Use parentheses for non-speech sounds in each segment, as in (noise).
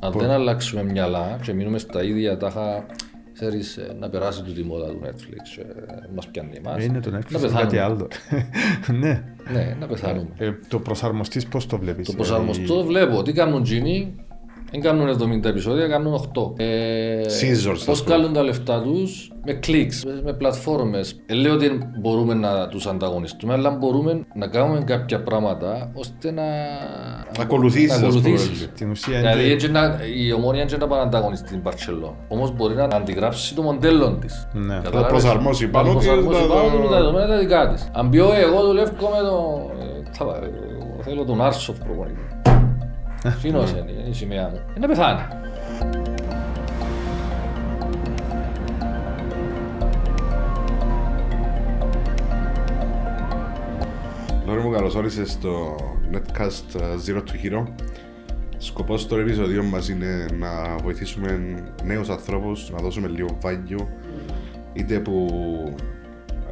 Αν δεν αλλάξουμε μυαλά και μείνουμε στα ίδια τάχα, ξέρεις, ε, να περάσει του τη μόδα του Netflix και μας πιάνει εμάς. Ε, Είναι το να Netflix είναι πεθάνουμε. κάτι άλλο. (laughs) Ναι. Ναι, να πεθάνουμε. Ε, Το προσαρμοστής πώς το βλέπεις. Το δηλαδή, προσαρμοστό βλέπω τι κάνουν τζίνοι, δεν κάνουν 70 επεισόδια, κάνουν 8. Ε, Seasons, ας Πώς πούμε. κάνουν τα λεφτά τους, με κλικς, με, με πλατφόρμες. Ε, λέω ότι μπορούμε να τους ανταγωνιστούμε, αλλά μπορούμε να κάνουμε κάποια πράγματα ώστε να, Να ακολουθήσεις, να ας πούμε. ακολουθήσεις. Την ουσία Δηλαδή είναι... έτσι να, η ομόνια δεν να πάει να ανταγωνιστεί την Παρσελό. Όμως μπορεί να αντιγράψει το μοντέλο της. Ναι. Καταλάβες; Να προσαρμόσει Να πάνω της, προσαρμόσει να πάνω το- του τα δεδομένα τα δικά της. Αν πει «Ω, εγώ δουλεύω με το... ε, θα πάω, εγώ Θέλω τον Άρσοφ προπονητή. Σύνος είναι, είναι η σημαία μου. Ε, Να πεθάνει. Λόρι μου καλώς όρισες στο Netcast uh, Zero to Hero. Σκοπός του επεισοδίου μας είναι να βοηθήσουμε νέους ανθρώπους, να δώσουμε λίγο value, είτε που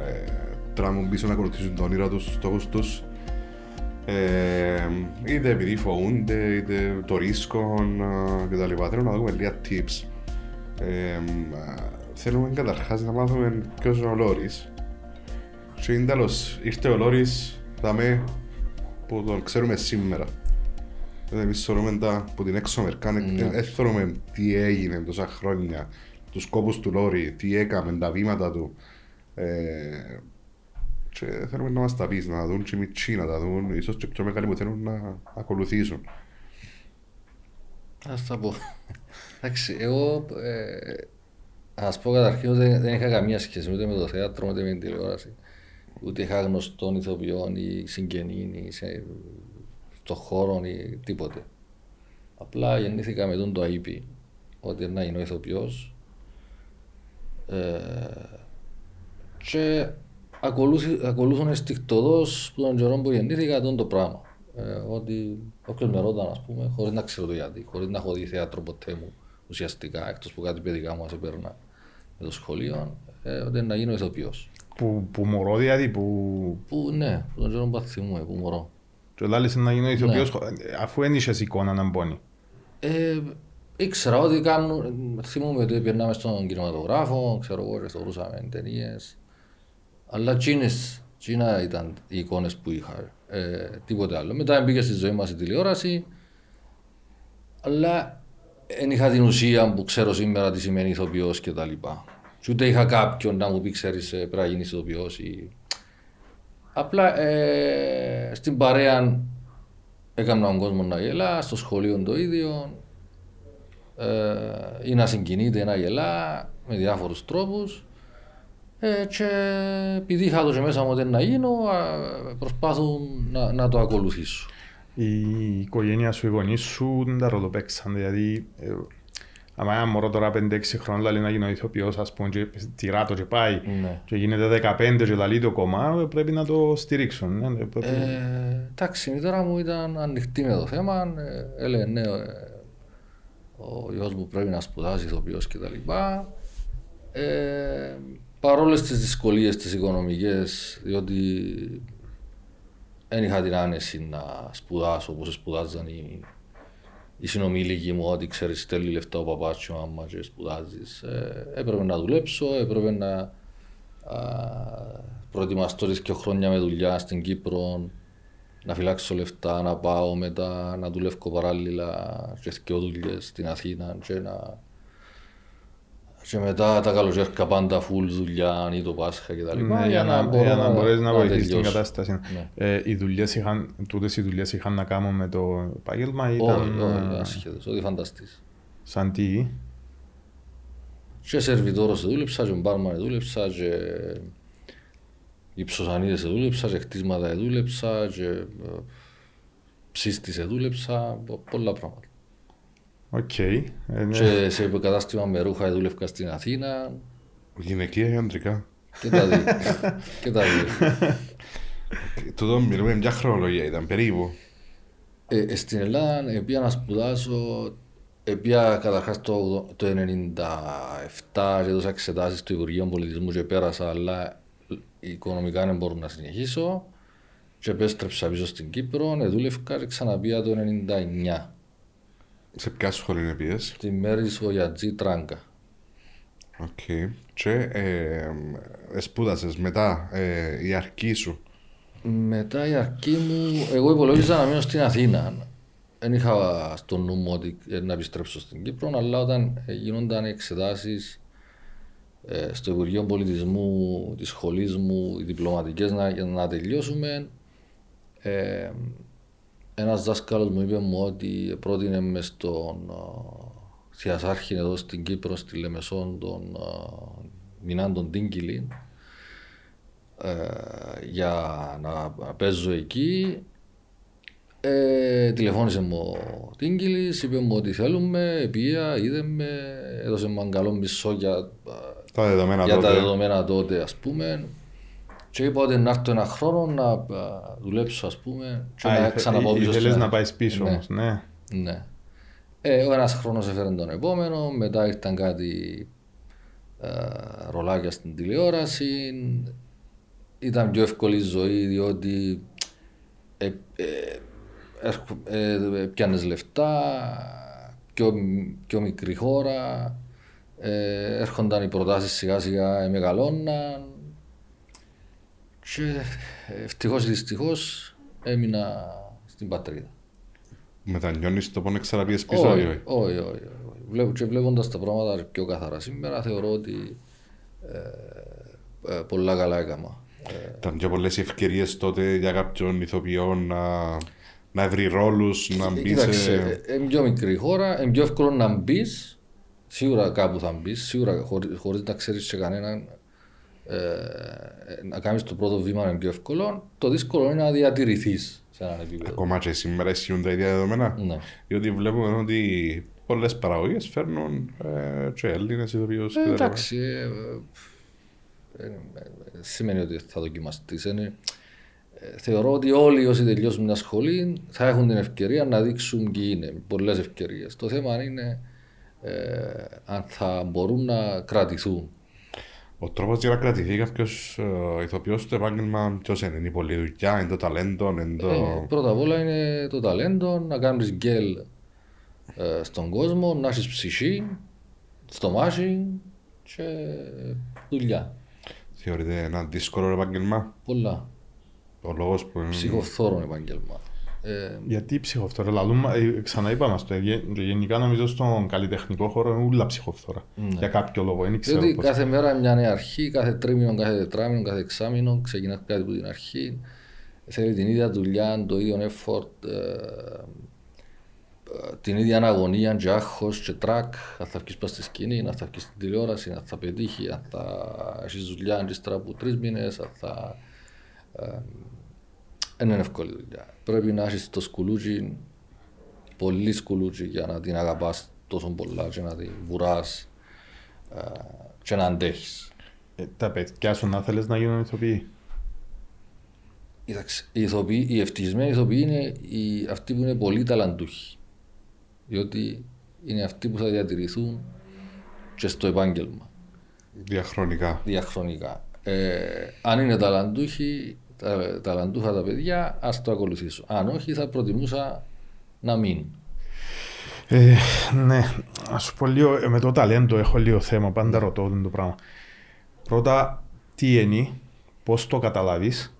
ε, τράμουν πίσω να ακολουθήσουν το όνειρο τους, τους στόχους τους, ε, είτε επειδή φοβούνται, είτε το ρίσκο ε, κτλ. Θέλω να δούμε λίγα tips. Ε, ε, θέλουμε καταρχάς να μάθουμε ποιος είναι ο Λόρις. Και είναι τέλος, ήρθε ο Λόρις, δαμε που τον ξέρουμε σήμερα. Δηλαδή εμείς θεωρούμε τα που την έξω Αμερικάνη, δεν θεωρούμε τι έγινε τόσα χρόνια, τους σκόπους του Λόρι, τι έκαμε, τα βήματα του. Ε, και θέλουμε να μας τα πεις, να δουν και οι μητσί, να τα δουν, ίσως και πιο μεγάλοι που θέλουν να ακολουθήσουν. Ας τα πω. Εντάξει, εγώ ε, να σας πω καταρχήν ότι δεν είχα καμία σχέση ούτε με το θέατρο ούτε με την τηλεόραση. Ούτε είχα γνωστών ηθοποιών ή συγγενήν ή σε, στο χώρο ή τίποτε. Απλά γεννήθηκα με τον το αείπη ότι να είναι ο ηθοποιός ε, και ακολούθη- ακολούθουν αισθηκτοδός που τον καιρό που γεννήθηκα τον το πράγμα. Ε, ότι όποιος με ρώταν, ας πούμε, χωρίς να ξέρω το γιατί, χωρίς να έχω δει θέατρο ποτέ μου ουσιαστικά, εκτός που κάτι παιδικά μου ας έπαιρνα με το σχολείο, ε, ότι να γίνω ηθοποιός. Που, που μωρό δηλαδή, που... Που ναι, που τον καιρό που θυμούμαι, που μωρώ. Και λάλης να γίνω ηθοποιός, αφού δεν είχες εικόνα να μπώνει. Ε, ήξερα ότι κάνουν, θυμούμαι ότι περνάμε στον κινηματογράφο, ξέρω εγώ, και θεωρούσαμε ταινίες. Αλλά εκείνες, εκείνα ήταν οι εικόνες που είχα, ε, τίποτε άλλο. Μετά μπήκε στη ζωή μας η τηλεόραση, αλλά δεν είχα την ουσία που ξέρω σήμερα τι σημαίνει ηθοποιός και τα λοιπά. Και ούτε είχα κάποιον να μου πει, ξέρεις, ε, πρέπει να γίνεις ηθοποιός ή... Απλά ε, στην παρέα έκανα τον κόσμο να γελά, στο σχολείο το ίδιο, ε, ή να συγκινείται, να γελά με διάφορους τρόπους. Ε, και επειδή είχα το και μέσα μου ότι να γίνω, α, προσπάθουν να, να το ακολουθήσω. Η οικογένεια σου, οι γονείς σου δεν τα ρολοπαίξαν. Δηλαδή, ε, άμα ένα μωρό τώρα 5-6 χρόνια λέει να γίνω ηθοποιός, ας πούμε, και τυρά το και πάει Ναι. και γίνεται 15 και λαλεί το κομμά, πρέπει να το στηρίξουν. ναι, ναι, πρέπει- Ε, εντάξει, η μητέρα μου ήταν ανοιχτή με το θέμα. Ε, έλεγε ναι, ε, ο γιος μου πρέπει να σπουδάσει ηθοποιός κτλ. Ε, παρόλες τις δυσκολίες τις οικονομικές, διότι δεν είχα την άνεση να σπουδάσω όπως σπουδάζαν οι, οι συνομήλικοι μου, ότι ξέρεις στέλνει λεφτά ο παπάς και ο μάμα και σπουδάζεις. Ε, έπρεπε να δουλέψω, έπρεπε να α, προετοιμαστώ τις και χρόνια με δουλειά στην Κύπρο, να φυλάξω λεφτά, να πάω μετά να δουλεύω παράλληλα και δύο δουλειές στην Αθήνα και να... Και μετά τα καλοκαίρια πάντα full δουλειά ή το Πάσχα και τα λοιπά. Ναι, για να, μπορώ για να μπορείς να βοηθήσεις την τελειώσω. κατάσταση. Ναι. Ε, οι δουλειές είχαν, τούτες οι δουλειές είχαν να κάνουν με το επάγγελμα ή Όχι, ήταν όχι, ε, ασχέτως, ό,τι φανταστείς. σαν τι; Και σερβιτόρος δούλεψα, και μπάρμαν δούλεψα, και υψοσανίδες δούλεψα, και χτίσματα δούλεψα, και ε, ψίστης δούλεψα, πο- πολλά πράγματα. Οκ. Ε, ναι. Και σε κατάστημα με ρούχα δούλευκα στην Αθήνα Γυναικεία ή αντρικά. και τα δύο. (laughs) και τα δύο. Τούτο μιλούμε μια χρονολογία, ήταν περίπου. Ε, ε, στην Ελλάδα ε, πήγα να σπουδάσω, ε, πήγα καταρχάς το, το 1997 και έδωσα εξετάσεις στο Υπουργείο Πολιτισμού και πέρασα, αλλά οικονομικά δεν μπορώ να συνεχίσω και επέστρεψα πίσω στην Κύπρο, ε, δούλευκα και ξαναπήγα το 1999. Σε ποια σχολή πήγες; Στης Μαίρης Βογιατζή Τράγκα. Οκ. Και ε, ε, σπούδασες μετά ε, η αρχή σου; Μετά η αρχή μου, εγώ υπολόγιζα να μείνω στην Αθήνα. Δεν είχα στο νου μου ότι ε, να επιστρέψω στην Κύπρο, αλλά όταν ε, γίνονταν οι εξετάσεις ε, στο Υπουργείο Πολιτισμού της σχολής μου, οι διπλωματικές να, για να τελειώσουμε, ε, ένας δάσκαλος μου είπε μου ότι πρότεινε μες στον Θιασάρχη εδώ στην Κύπρο, στη Λεμεσόν, τον Μινάντον Τίνκιλιν, ε, για να παίζω εκεί. Ε, τηλεφώνησε μου ο Τίνκιλης, είπε μου ότι θέλουμε, πήγα, είδε με, έδωσε μου ένα καλό μισό για, Τα δεδομένα για τότε. τα δεδομένα τότε ας πούμε. Και είπα ότι να έρθω ένα χρόνο να α, δουλέψω ας πούμε και Α, να ήθε- ξαναπάω ή- πίσω ήθελες στην να αρχή. πάεις πίσω Ναι. όμως, ναι. Ναι. Ε, ο ένας χρόνος έφερε τον επόμενο, μετά ήρθαν κάτι ε, ρολάκια στην τηλεόραση. Ήταν πιο εύκολη η ζωή διότι ε, ε, έρχο- ε, πιάνες λεφτά, πιο, πιο μικρή χώρα, ε, έρχονταν οι προτάσεις σιγά σιγά μεγαλώναν και ευτυχώς ή δυστυχώς έμεινα στην πατρίδα. Μετανιώνεις το πόνο ξαναπήγες πίσω ή Όχι, όχι. όχι, όχι. όχι. Βλέπω, και βλέποντας τα πράγματα πιο καθαρά σήμερα θεωρώ ότι ε, ε, πολλά καλά έκανα. Ε, Ήταν πιο πολλές οι ευκαιρίες τότε για κάποιον ηθοποιό να, να βρει ρόλους, να μπει Κοίταξε, σε... είναι πιο μικρή χώρα, είναι πιο εύκολο να μπεις. Σίγουρα κάπου θα μπεις, σίγουρα χωρί, χωρίς να ξέρεις σε κανέναν. Ε, να κάνεις το πρώτο βήμα είναι πιο εύκολο. Το δύσκολο είναι να διατηρηθείς σε έναν επίπεδο. Ακόμα και σήμερα ισχύουν τα ίδια δεδομένα. Ναι. Διότι βλέπουμε ότι πολλές παραγωγές φέρνουν ε, και Έλληνες ηθοποιούς. Ε, κτλ. εντάξει, ε, ε, ε, ε, σημαίνει ότι θα δοκιμαστείς. Είναι, ε, θεωρώ ότι όλοι όσοι τελειώσουν μια σχολή θα έχουν την ευκαιρία να δείξουν ποιοι είναι. Πολλές ευκαιρίες. Το θέμα είναι ε, αν θα μπορούν να κρατηθούν. Ο τρόπος για να κρατηθεί κάποιος ε, ηθοποιός στο επάγγελμα ποιος είναι, είναι η πολλή δουλειά, είναι το ταλέντο, είναι το... Ε, πρώτα απ' όλα είναι το ταλέντο, να κάνεις γκέλ ε, στον κόσμο, να έχεις ψυχή, στομάχι και δουλειά. Θεωρείται ένα δύσκολο επάγγελμα. Πολλά. Ο λόγος που είναι... Ψυχοφθόρων επάγγελμα. Ε, Γιατί ψυχοφθόρα, λαλούμε, ε, ξανά είπα μας το, γε- γενικά νομίζω στον καλλιτεχνικό χώρο είναι ούλα ψυχοφθόρα. Για κάποιο λόγο, δεν ξέρω Διότι πώς. κάθε μέρα είναι μια νέα αρχή, κάθε τρίμηνο, κάθε τετράμινο, κάθε εξάμηνο, ξεκινάς κάτι από την αρχή. Θέλει την ίδια δουλειά, το ίδιο effort, ε, ε, την ίδια αγωνία, και άγχος και τρακ, αν θα βγεις πας στη σκηνή, αν θα βγεις στην τηλεόραση, αν θα πετύχει, αν θα έχεις δουλειά ύστερα από τρεις μήνες, αν θα... Ε, δεν είναι εύκολη δουλειά. Πρέπει να έχεις το σκουλούτσι, πολύ σκουλούτσι για να την αγαπάς τόσο πολλά και να την βουράς ε, και να αντέχεις. Ε, τα παιδιά σου να θέλεις να γίνουν ηθοποιοί; Κοίταξε, οι, ηθοποιοί, οι ευτυχισμένοι ηθοποιοί είναι οι, αυτοί που είναι πολύ ταλαντούχοι. Διότι είναι αυτοί που θα διατηρηθούν και στο επάγγελμα Διαχρονικά. διαχρονικά. Ε, αν είναι ταλαντούχοι, τα, ταλαντούχα τα παιδιά, ας το ακολουθήσω. Αν όχι, θα προτιμούσα να μην. Ε, ναι, να σου πω λίγο, ε, με το ταλέντο έχω λίγο θέμα, πάντα ρωτώ αυτό το πράγμα. Πρώτα, τι είναι, πώς το καταλάβεις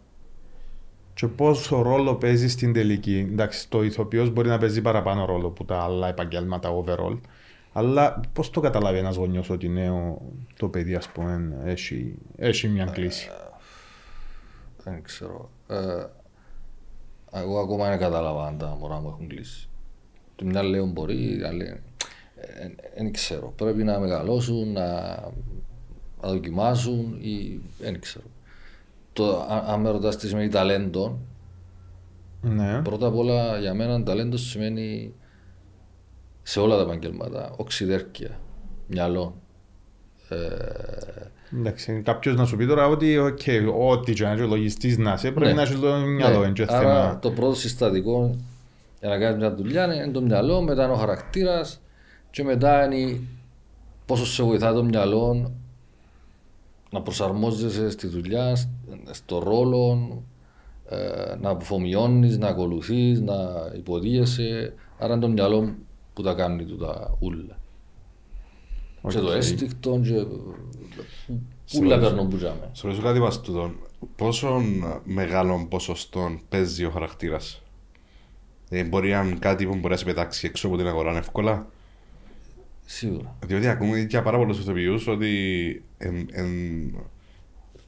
και πόσο ρόλο παίζει στην τελική. Εντάξει, το ηθοποιός μπορεί να παίζει παραπάνω ρόλο που τα άλλα επαγγέλματα overall, αλλά πώς το καταλάβει ένας γονιός ότι ναι, ο- το παιδί ας πούμε έχει, έχει μια κλίση; Δεν ξέρω. Ε, εγώ ακόμα δεν κατάλαβα αν τα μωρά μου έχουν κλείσει. Τη μια λέω μπορεί, η άλλη ε, δεν ξέρω. Πρέπει να μεγαλώσουν, να, να δοκιμάσουν ή δεν ξέρω. Το, αν, αν με ρωτάς τι σημαίνει ταλέντο, Ναι. πρώτα απ' όλα για μένα ταλέντος σημαίνει σε όλα τα επαγγέλματα οξυδέρκεια, μυαλό. Ε, Εντάξει, κάποιος να σου πει τώρα ότι οκ, ό,τι και να είσαι λογιστής να είσαι, πρέπει Ναι. να έχει το μυαλό, Ναι, είναι και Άρα θέμα. το πρώτο συστατικό για να κάνεις μια δουλειά είναι το μυαλό, μετά είναι ο χαρακτήρας και μετά είναι πόσο σε βοηθά το μυαλό να προσαρμόζεσαι στη δουλειά, στο ρόλο, ε, να αφομοιώνεις, να ακολουθείς, να υποδύεσαι. Άρα είναι το μυαλό που που τα κάνει του τα ούλα. Οκ. Και το ένστικτο και ούλα παίρνουν που τζιαμέ. Σε ρωτήσω κάτι μας τούτον. Πόσο μεγάλο ποσοστό παίζει ο χαρακτήρας; Ε, μπορεί αν κάτι που μπορεί να σε πετάξει έξω από την αγορά εύκολα; Σίγουρα. Διότι ακούμε για πάρα πολλούς ηθοποιούς ότι εν, εν,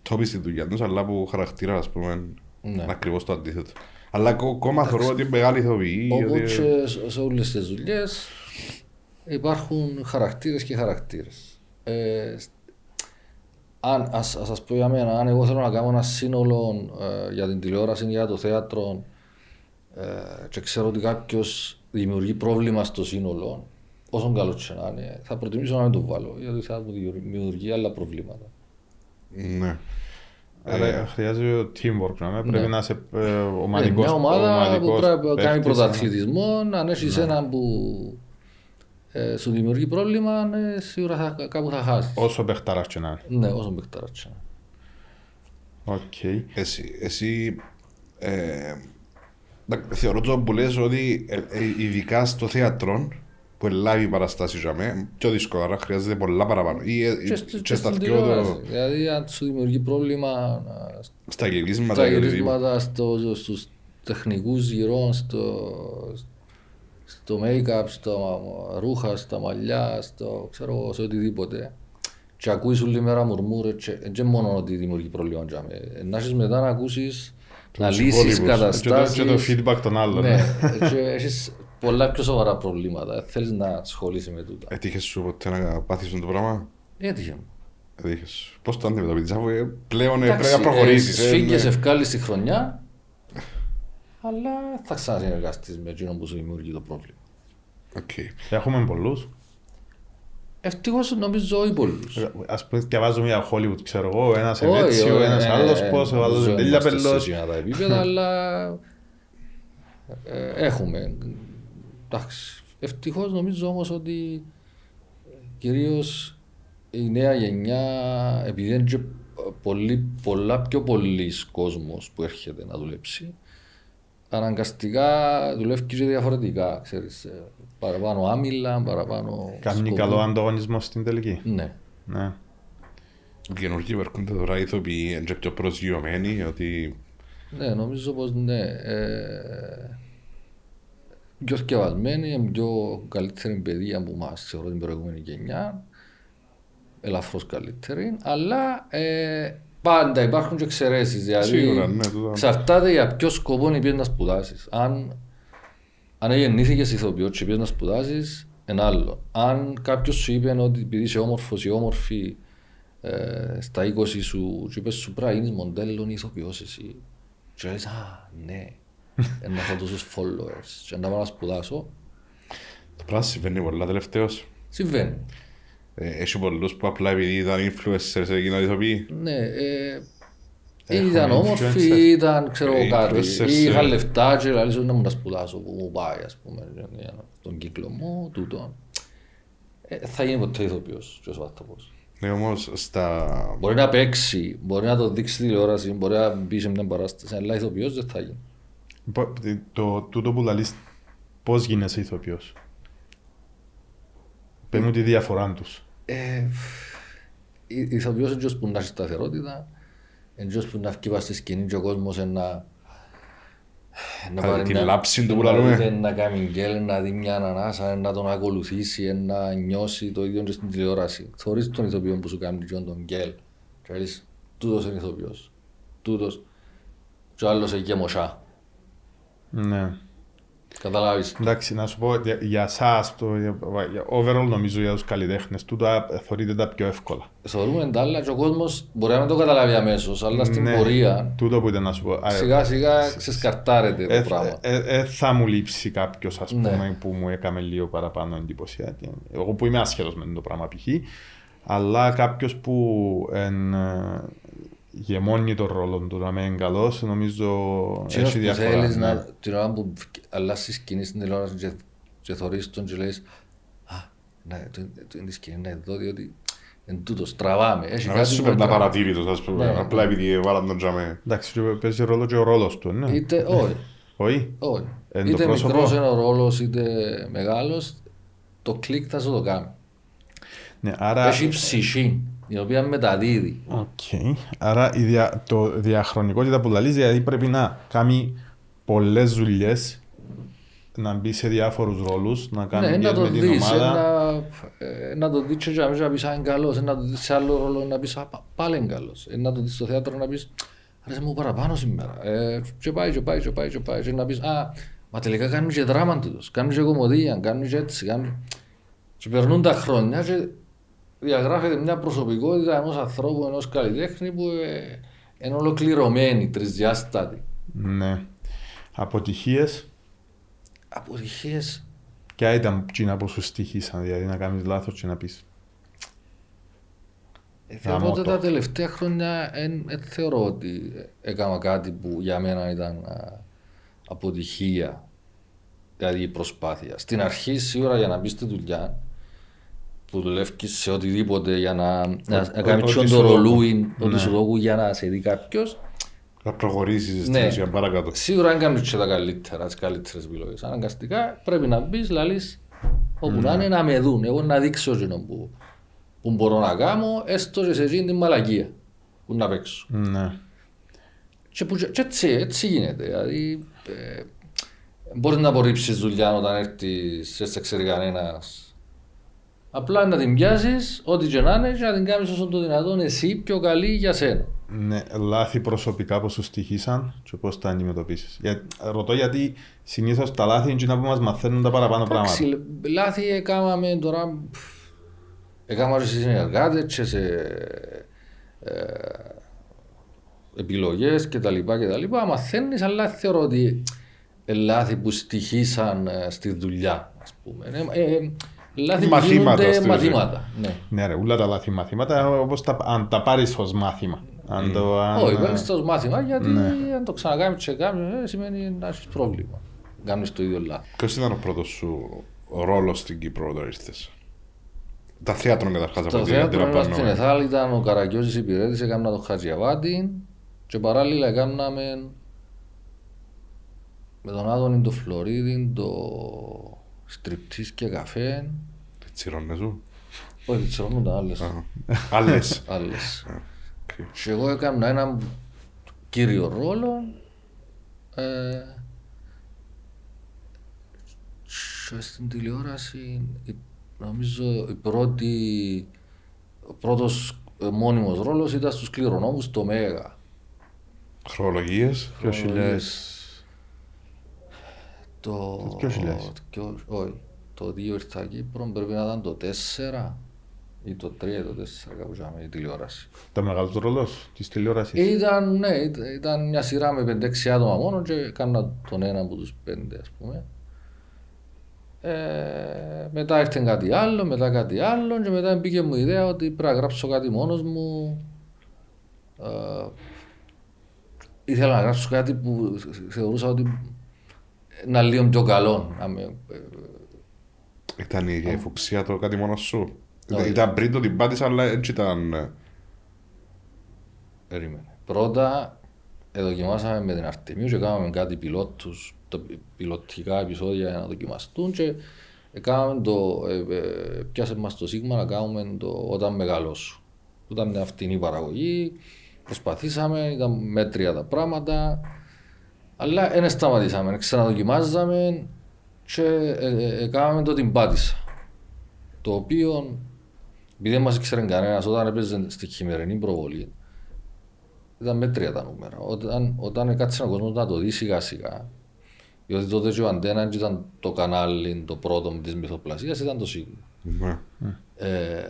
top στη δουλειά τους, αλλά που χαρακτήρας, ας πούμε, Ναι. είναι ακριβώς το αντίθετο. Αλλά ακο- ακόμα θεωρώ ότι είναι μεγάλη ηθοποιή. Όπως ότι- και σε- σε όλες τις δουλειές υπάρχουν χαρακτήρες και χαρακτήρες. Ε, σ- αν, ας, ας σας πω για μένα, αν εγώ θέλω να κάνω ένα σύνολο ε, για την τηλεόραση ή για το θέατρο ε, και ξέρω ότι κάποιος δημιουργεί πρόβλημα στο σύνολο, όσο καλό και να είναι, θα προτιμήσω να μην το βάλω, γιατί θα μου δημιουργεί άλλα προβλήματα. Ναι. Άρα χρειάζεται teamwork, να πρέπει να είσαι ε, Ε, ομαδικός μια ομάδα που ομαδικός πρέπει να κάνει παίχτης, πρωταθλητισμό, αν έχεις έναν που ε, σου δημιουργεί πρόβλημα, ε, σίγουρα θα, κάπου θα χάσεις. Όσο παιχταράς και να είναι. Ναι, όσο παιχταράτσα. Οκ. Εσύ, εσύ ε, εντάξει, θεωρώ το που λες ότι ε, ε, ειδικά στο θέατρο που είναι live παραστάσεις για μέ, πιο δύσκολο, άρα χρειάζεται πολλά παραπάνω. Ή, ε, Και, στη- και και στα στην δυο το, τηλεόραση. Δηλαδή, αν σου δημιουργεί πρόβλημα ε, στα γυρίσματα. στα ή οτιδήποτε. γυρίσματα, στο, στους τεχνικούς γυρών, στο, στο make-up, στα ρούχα, στα μαλλιά, στο ξέρω εγώ, σε οτιδήποτε. Και ακούεις όλη μέρα μουρμούρες και δεν είναι μόνο ότι δημιουργεί πρόβλημα για μέ. Να έχεις μετά να ακούσεις, να Τους λύσεις υπόλοιπους. Και το, και το καταστάσεις. feedback των άλλων. Ναι, και έχεις πολλά πιο σοβαρά προβλήματα. Δεν Θέλεις να ασχολείσαι με τούτα. Έτυχες σου ποτέ να πάθεις το πράγμα; Έτυχε μου. Έτυχες. Πώς το αντιμετωπίζεις, αφού ε, πλέον ε, Εντάξει, πρέπει να προχωρήσεις. ε, ε, Σφίγγες ναι. ευκάλεις τη χρονιά, αλλά θα ξανασυνεργαστείς με εκείνον που σου δημιουργεί το πρόβλημα. Οκ. Έχουμε πολλούς. Ευτυχώς νομίζω όχι πολλούς. Ας πούμε, διαβάζω μια Hollywood, ξέρω εγώ, ένας Όχι, Εμέτσιο, όχι, ένας ε, άλλος ε, πώς, ο άλλος νομίζω είναι τέλεια είμαστε σε πελός. εκείνα τα επίπεδα, (laughs) αλλά ε, έχουμε. Εντάξει. Ευτυχώς νομίζω όμως ότι κυρίως η νέα γενιά, επειδή είναι και πολύ, πολλά πιο πολλοί κόσμος που έρχεται να δουλέψει, αναγκαστικά δουλεύει και διαφορετικά, ξέρεις, ε, παραπάνω άμυλα, παραπάνω Κάνει σκοπό. καλό ανταγωνισμό στην τελική. Ναι. Ναι. Οι καινούργοι που έρχονται τώρα οι ηθοποιοί είναι και πιο προσγειωμένοι, ότι Ναι, νομίζω πως ναι. Ε, πιο σκευασμένη, πιο καλύτερη παιδεία από εμάς, θεωρώ την προηγούμενη γενιά. Ελαφρώς καλύτερη, αλλά ε, πάντα υπάρχουν και εξαιρέσεις. Δηλαδή, Σίγουρα, ναι, τούτο. εξαρτάται για ποιο σκοπό είναι πήγες να σπουδάσεις. Αν, αν γεννήθηκες ηθοποιός και πήγες να σπουδάσεις, ένα άλλο. Αν κάποιος σου είπε ότι επειδή είσαι όμορφος ή όμορφη ε, στα 20 σου και είπες σου πρέπει να γίνεις μοντέλο ή ηθοποιός εσύ. Και λες, α, ναι, ε, (laughs) να έχω τόσους followers και να πάω να σπουδάσω. το πράγμα συμβαίνει πολλά τελευταίως. Συμβαίνει. Ε, Έχει πολλούς που απλά επειδή ήταν influencers έγιναν ηθοποιοί. Ναι, ε, Έχουμε ήταν όμορφοι, influencers. ήταν ξέρω Ε, κάτι, influencers, ή είχαν ε. λεφτά και λέει να μου τα σπουδάσω που μου πάει ας πούμε για τον κύκλο μου, τούτο. Ε, θα γίνει ποτέ ηθοποιός και ο Σβάτοπος. Ναι, όμως στα... Μπορεί να παίξει, μπορεί να το δείξει στη τηλεόραση, μπορεί να μπει σε μια παράσταση, αλλά ηθοποιός δεν θα γίνει. Πο- Το, τούτο που λαλείς, πώς γίνεσαι ηθοποιός; Πες μου τη διαφορά τους. Ε, η- ηθοποιός είναι ποιος που να έχει σταθερότητα, είναι ποιος που να βγει στη σκηνή και ο κόσμος είναι να... να Α, πάρει την μια- λάψη του που να λαλούμε. δει, Να κάνει γκέλ, να δει μια ανανάσα, να τον ακολουθήσει, να νιώσει το ίδιο και στην τηλεόραση. Θωρείς τον ηθοποιό που σου κάνει και τον γκέλ. Και λες, τούτος είναι ηθοποιός. Τούτος. Και ο άλλος έχει γεμοσά. Ναι. Καταλάβεις. Εντάξει, να σου πω για, για εσάς, το, για, για, overall νομίζω για τους καλλιτέχνες, τούτα ε, θεωρείτε τα πιο εύκολα. Θεωρούμε τα άλλα και ο κόσμος μπορεί να μην το καταλάβει αμέσως, αλλά στην Ναι. πορεία Τούτο που ήταν να σου πω. Α, σιγά σιγά ξεσκαρτάρεται ε, το πράγμα. ε, ε, ε, θα μου λείψει κάποιος ας Ναι. πούμε που μου έκαμε λίγο παραπάνω εντυπωσία. Εγώ που είμαι άσχετος με το πράγμα π.χ. Αλλά κάποιος που εν, ε, γεμώνει τον ρόλο του να μένει καλός νομίζω Τσίνος έχει που διαφορά. θέλεις ναι. να, την ώρα που αλλάσεις σκηνή στην τηλεόραση και, και θωρείς τον και λες «Α, ναι, το, το είναι τη σκηνή να δω διότι εν τούτος, τραβάμε». Έχει Να κάτι μην σου που παίρνει τραβά. παρατήρητος, ας πούμε, Ναι. απλά επειδή βάλαν τον τζαμέ. Εντάξει, και παίζει ρόλο και ο ρόλος του, ναι. Είτε, όχι, Όχι. όχι. Εν το είτε πρόσωπο. μικρός είναι ο ρόλος είτε μεγάλος, το κλικ θα σου το κάνει. Ναι, άρα, Έχει ψυχή, η οποία μεταδίδει. Οκ. Άρα η δια, το διαχρονικότητα που λαλείς, δηλαδή πρέπει να κάνει πολλές δουλειές, να μπει σε διάφορους ρόλους, να κάνει Ναι, να δουλειές το με την δεις, ομάδα. να, ε, να το δεις και για να πεις αν είναι καλός, να το δεις σε άλλο ρόλο να πεις «Α, πα- πάλι είναι καλός, Ε, να το δεις στο θέατρο να πεις άρεσε μου παραπάνω σήμερα, ε, και πάει και πάει και πάει και πάει και να πεις α, μα τελικά κάνουν και δράμα τούτος, κάνουν και κομμωδία, κάνουν και έτσι, κάνουν... Και περνούν τα χρόνια και διαγράφεται μια προσωπικότητα ενός ανθρώπου, ενός καλλιτέχνη που ε, είναι ολοκληρωμένη, τρισδιάστατη. Ναι. Αποτυχίες; Αποτυχίες Ποια ήταν εκείνα που σου στοιχήσαν, δηλαδή να κάνεις λάθος και να πεις. Ε, Θεωρώ Γαμώτο. ότι τα τελευταία χρόνια δεν θεωρώ ότι έκανα κάτι που για μένα ήταν α, αποτυχία. Δηλαδή η προσπάθεια. Στην αρχή σίγουρα για να μπεις στη δουλειά που δουλεύει σε οτιδήποτε για να, να, να κάνει ό,τι τσιόν σου το δώκουν. ρολούιν, ότι Ναι. σου δώκουν για να σε δει κάποιος. Να προχωρήσεις στην Ναι. ουσία παρακάτω. Σίγουρα δεν κάνεις και τα καλύτερα, τις καλύτερες επιλογές. Αναγκαστικά πρέπει να μπεις, λαλείς, όπου να είναι να με δουν. Εγώ να δείξω εκείνο που, που μπορώ να κάνω, έστω και σε εκείνη την μαλακία που να παίξω. Ναι. Και, που, και έτσι, έτσι γίνεται. Δηλαδή, ε, μπορείς να απορρίψεις δουλειά όταν έρθεις, δεν σε ξέρει κανένας. Απλά να την πιάσεις, ό,τι και να είναι, και να την κάνεις όσο το δυνατόν εσύ πιο καλή για σένα. Ναι, λάθη προσωπικά που σου στοιχήσαν και πώς τα αντιμετωπίσεις. Για, ρωτώ γιατί συνήθως τα λάθη είναι εκείνα που μας μαθαίνουν τα παραπάνω πράγματα. Εντάξει, λάθη έκαναμε τώρα. Έκαναμε και σε συνεργάτες και σε ε, επιλογές και τα λοιπά και τα λοιπά. Μαθαίνεις, αλλά δεν θεωρώ ότι ε, λάθη που στοιχήσαν ε, στη δουλειά, ας πούμε. Ε, ε, λάθη που Μαθήματα, γίνονται στην ουσία. μαθήματα. Ναι. Ναι ρε, ούλα τα λάθη μαθήματα, όπως τα, αν τα πάρεις ως μάθημα. Αν το, αν, Όχι, παίρνεις το ως μάθημα γιατί Ναι. αν το ξανακάνεις και κάνεις, ε, σημαίνει να έχεις πρόβλημα. Κάνεις το ίδιο λάθος. Ποιος ήταν ο πρώτος σου ρόλος στην Κύπρο όταν ήρθες; Τα θέατρο καταρχάς από Το ό,τι θέατρο μας στην αντιλαμβάνομαι. Εθάλ ήταν ο Καραγκιόζης υπηρέτης, έκανα το Χατζιαβάτη και παράλληλα έκαναμε με τον Άδωνη το Φλωρίδη, το στριπτής και καφέ. Τι τσιρώνες σου. Όχι, τις ήταν άλλες. Α, Άλλες. (laughs) άλλες. Οκ. Και εγώ έκανα έναν κύριο ρόλο ε, και στην τηλεόραση η- νομίζω η πρώτη ο πρώτος ε, μόνιμος ρόλος ήταν στους κληρονόμους του Mega. Χρονολογίες. 2000. Το, Το 2000. το- όχι, το 2 ήρθα Κύπρο πρέπει να ήταν το 4 ή το 3 ή το 4 κάπου είχαμε η τηλεόραση. Τα μεγάλος ρόλος της τηλεόρασης. Ήταν, ναι, ήταν- ήταν μια σειρά με 5-6 άτομα μόνο και έκανα τον ένα από τους πέντε ας πούμε. Ε, μετά ήρθε κάτι άλλο, μετά κάτι άλλο και μετά μπήκε μου η ιδέα ότι πρέπει να γράψω κάτι μόνος μου. Ε, ήθελα να γράψω κάτι που θεωρούσα ότι είναι λίγο πιο καλό. να με- ε, Ήταν η εφοξία το κάτι μόνος σου. Όχι. Ήταν πριν το την πάτησα αλλά έτσι ήταν. ε, Περίμενε. Πρώτα ε, δοκιμάσαμε με την Αρτεμίου και κάναμε κάτι πιλότους, το, πι- πιλωτικά επεισόδια για να δοκιμαστούν και έκαναμε το, ε, ε, πιάσε μας το σίγμα να κάνουμε το όταν μεγαλώσου. Ήταν μια φτηνή παραγωγή, προσπαθήσαμε, ήταν μέτρια τα πράγματα, αλλά δεν σταματήσαμε, ξαναδοκιμάζαμε και ε, ε, ε, κάναμε το την πάτησα. Το οποίο, επειδή δεν μας ήξερε κανένας, όταν έπαιζε στη χειμερινή προβολή, ήταν μέτρια τα νούμερα. Όταν, όταν κάτσε ο κόσμος να το δει σιγά σιγά, διότι τότε και ο Αντένα ήταν το κανάλι το πρώτο τη μυθοπλασία, ήταν το σίγμα. ναι. Ε,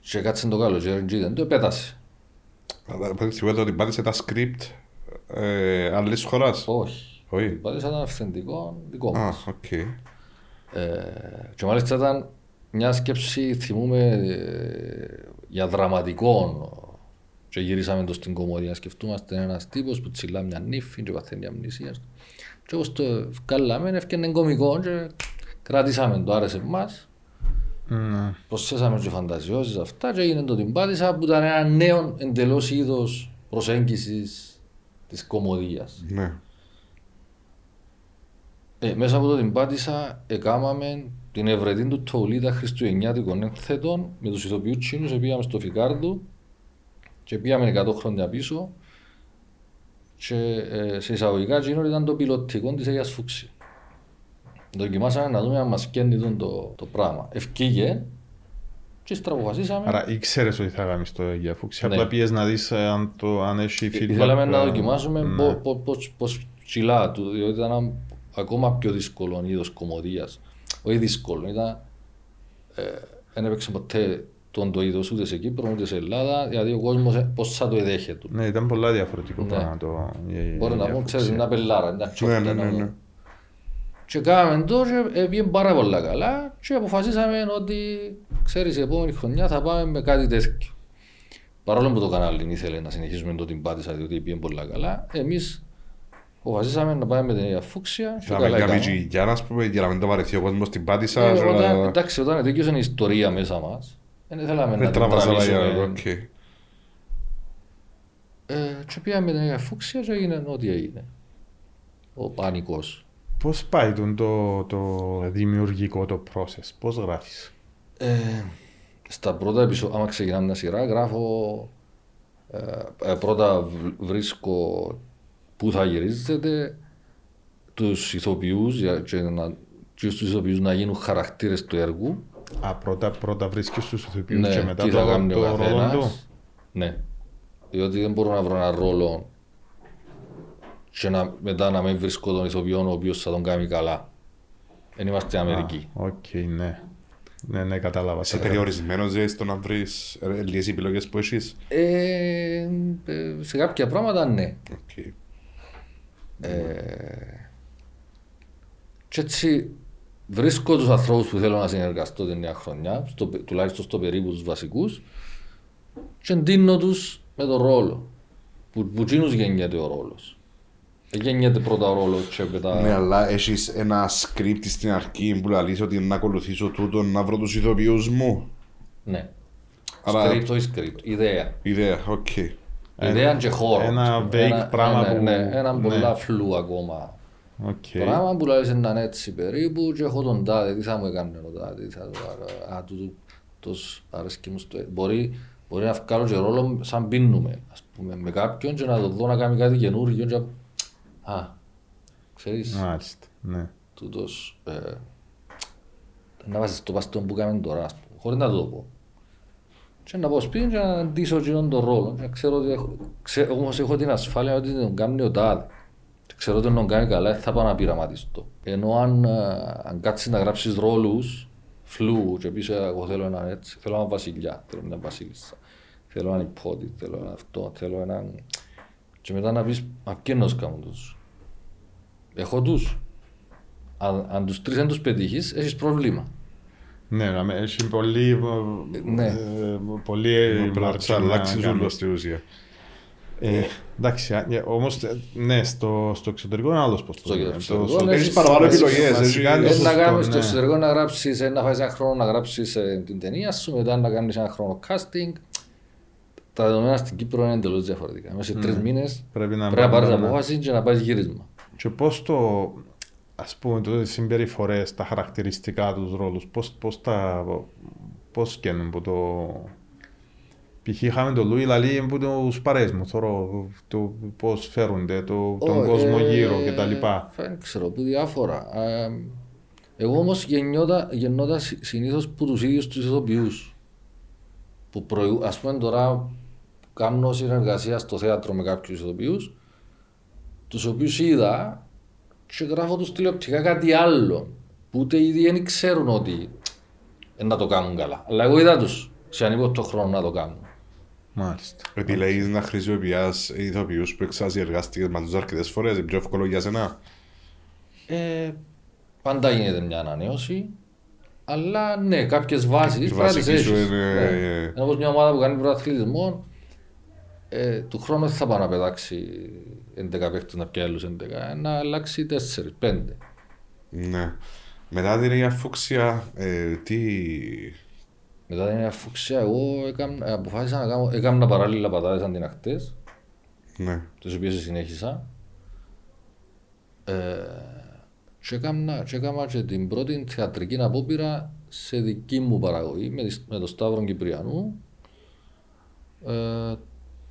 και κάτσε το καλοκαίρι και ήταν το επέτασε. Αλλά από τη στιγμή ότι την πάτησε τα script ε, άλλης χώρας. Όχι. Όχι. Πάτησα ήταν αυθεντικό δικό Α, μας. οκ. Ε, και μάλιστα ήταν μια σκέψη, θυμούμε, ε, για δραματικό. Και γυρίσαμε το στην κωμωδία. Σκεφτούμαστε ένας τύπος που τσιλά μια νύφη και παθαίνει αμνησία. Και όπως το βγάλαμε, έφτιανε κωμικό και κρατήσαμε το, άρεσε εμάς. Ναι. Προσθέσαμε και φαντασιώσεις αυτά και έγινε το την πάτησα που ήταν ένα νέο εντελώς είδος προσέγγισης της κομμωδίας. Ναι. Ε, μέσα από το την πάτησα έκαναμε την ευρετή του Τολίτα Χριστουγεννιάτικων έκθετων με τους ηθοποιούς Τσίνους, πήγαμε στο Φικάρδο και πήγαμε 100 χρόνια πίσω και ε, σε εισαγωγικά Τσίνο ήταν το πιλωτικό της Αγίας Φούξης. Δοκιμάσαμε να δούμε αν μας καίνει το, το, το πράγμα. Ευκήγε και στραποφασίσαμε. Άρα ήξερες ότι θα κάνεις το Αγία Φούξη, Ναι. απλά πήγες να δεις ε, αν, το, αν έχει feedback. Ήθελαμε να ε, δοκιμάσουμε ναι. πώ- πώ- πώς- πώς ψηλά του, διότι ήταν ένα ακόμα πιο δύσκολο είδος κομμωδίας. Όχι δύσκολο, ήταν... ε, Δεν έπαιξε ποτέ τον το είδος ούτε σε Κύπρο ούτε σε Ελλάδα, γιατί ο κόσμος ε, πώς θα το εδέχεται. Ναι, ήταν πολλά διαφορετικό Ναι. πράγμα το η- η Μπορεί να Αγία πούμε, ξέρεις, Φούξη. μια πελάρα, μια Ναι, τσόφτα. ναι, ναι, να- ναι. Και κάναμε το και ε, πήγε πάρα πολλά καλά και αποφασίσαμε ότι ξέρεις η επόμενη χρονιά θα πάμε με κάτι τέτοιο. Παρόλο που το κανάλι ήθελε να συνεχίσουμε το την πάτησα διότι πήγε πολλά καλά, εμείς αποφασίσαμε να πάμε με την Αγία Φούξια και Θέλαμε καλά να έκαμε. κάνουμε για να πούμε, για να μην το βαρεθεί ο κόσμος στην πάτησα. Ε, και όταν, να- εντάξει, όταν τέτοιος είναι η ιστορία μέσα μας, δεν θέλαμε να Δεν την τραβάς άλλα για τραβήσουμε. οκ. Ε, και πήγαμε με την Αγία Φούξια και έγινε ό,τι έγινε. Ο πανικός. Πώς πάει τον το, το δημιουργικό το process, πώς γράφεις; Ε, στα πρώτα επεισόδια, άμα ξεκινάμε μια σειρά, γράφω. Ε, ε, πρώτα β- βρίσκω πού θα γυρίζεται, τους ηθοποιούς, για, και να, και στους ηθοποιούς να γίνουν χαρακτήρες του έργου. Α, πρώτα, πρώτα βρίσκεις τους ηθοποιούς Ναι, και μετά τι το, θα κάνει ο το ρόλο του; καθένας. Ναι. Διότι δεν μπορώ να βρω ένα ρόλο και να, μετά να μην βρίσκω τον ηθοποιό ο οποίος θα τον κάνει καλά. Δεν είμαστε Αμερική. Οκ, ναι. Ναι, ναι, κατάλαβα. Είσαι κατάλαβα. περιορισμένος δηλαδή, στο να βρεις ε, λίγες επιλογές που έχεις; Ε, ε, σε κάποια πράγματα ναι. Οκ. Ε, και έτσι βρίσκω τους ανθρώπους που θέλω να συνεργαστώ την νέα χρονιά, στο, τουλάχιστον στο περίπου τους βασικούς, και εντείνω τους με τον ρόλο. Που, που εκείνους γεννιέται ο ρόλος. Δεν γεννιέται πρώτα ο ρόλος και μετά... Ναι, αλλά έχεις ένα script στην αρχή που λαλείς ότι να ακολουθήσω τούτο, να βρω τους ηθοποιούς μου. Ναι. Άρα- Script, όχι script, ιδέα. Ιδέα, οκ. Ιδέα και χώρο. ένα ας πούμε. vague πράγμα ναι, που- Ναι, ένα ναι. πολλά φλου ακόμα. Οκ. Πράγμα που λέει να είναι έτσι περίπου και έχω τον τάδε, τι θα μου έκανε ο τάδε, τι θα του κάνω, α, τούτου, τους αρέσκει μου στο... Μπορεί, μπορεί να βγάλω και ρόλο σαν πίνουμε, ας πούμε, με κάποιον και να το δω να κάνει κάτι καινούργιο και... Α, ξέρεις, Μάλιστα, ναι. τούτος... Ε, να βάζεις στο παστόν που κάνουμε τώρα, ας πούμε, χωρίς να το πω. Και να πάω σπίτι και να ντύσω εκείνον τον ρόλο. Και να ξέρω ότι έχω, ξέ, όμως έχω την ασφάλεια ότι τον κάνει ο τάδε. Και ξέρω ότι τον κάνει καλά, δεν θα πάω να πειραματιστώ. Ενώ αν, ε, αν κάτσεις να γράψεις ρόλους, φλού και πεις «Ε, εγώ θέλω έναν έτσι, θέλω έναν βασιλιά, θέλω μια βασίλισσα, θέλω έναν υπότη, θέλω έναν αυτό, θέλω έναν... Και μετά να πεις, μα ποιον κάνουν τους. Έχω τους. Αν, αν τους τρεις δεν τους πετύχεις, έχεις πρόβλημα. Ναι, να με- έχει πολύ... ναι. ε, Πολύ... Πρέπει να τους αλλάξεις όλο στη ουσία. Ε, εντάξει, α, ε, όμως, ε, ναι, στο, στο εξωτερικό είναι άλλος πώς το Στο λέμε. εξωτερικό, Το- στο- ναι, Έχεις έχεις παραπάνω βασικά- επιλογές. βασικά έχεις- είναι Ε, σωστό, να κάνεις στο ναι. εξωτερικό να γράψεις, ε, να φάεις ένα χρόνο να γράψεις ε, την ταινία σου, μετά να κάνεις ένα χρόνο casting. Τα δεδομένα στην Κύπρο είναι εντελώς διαφορετικά. Μέσα σε τρεις μήνες Πρέπει να πρέπει να πάρεις πάμε, ναι. απόφαση και να πάρεις γύρισμα. Και πώς το, ας πούμε, το οι συμπεριφορές, τα χαρακτηριστικά τους ρόλους, πώς, πώς τα, πώς σκαίνουν που το... Π.χ. είχαμε τον Λούι Λαλή που τους παρέες μου, θωρώ, το πώς φέρονται, το, τον Ω, κόσμο ε, γύρω και τα λοιπά. Δεν ξέρω, που διάφορα. Ε, εγώ όμως γεννιότα, γεννότα συ- συνήθως που τους ίδιους τους ηθοποιούς. Που προηγου, ας πούμε τώρα κάνω συνεργασία στο θέατρο με κάποιους ηθοποιούς, τους οποίους είδα και γράφω τους τηλεοπτικά κάτι άλλο, που ούτε ήδη δεν ξέρουν ότι ε, να το κάνουν καλά. Αλλά εγώ είδα τους σε ανίποτο χρόνο να το κάνουν. Μάλιστα. Επιλέγεις να χρησιμοποιάς ηθοποιούς που εξαζιεργάστηκες μαζί τους αρκετές φορές, είναι πιο εύκολο για σένα; Ε, πάντα γίνεται μια ανανέωση. Αλλά ναι, κάποιες βάσεις Η πρέπει να τις βασική σου έχεις. είναι- Ναι. Είναι όπως μια ομάδα που κάνει πρωταθλητισμό. Ε, του χρόνου δεν θα πάει να πετάξει 11 παίχτες να πιάει άλλους 11, να αλλάξει 4-5. Ναι. Μετά την Αγία Φούξια, ε, τι... Μετά την αφουξία, εγώ έκανα, ε, αποφάσισα να κάνω, έκανα παράλληλα πατάτες αντινακτές, Ναι. τις οποίες συνέχισα. Ε, και έκανα, και έκανα και την πρώτη θεατρική απόπειρα σε δική μου παραγωγή με, τη- με τον Σταύρο Κυπριανού. Ε,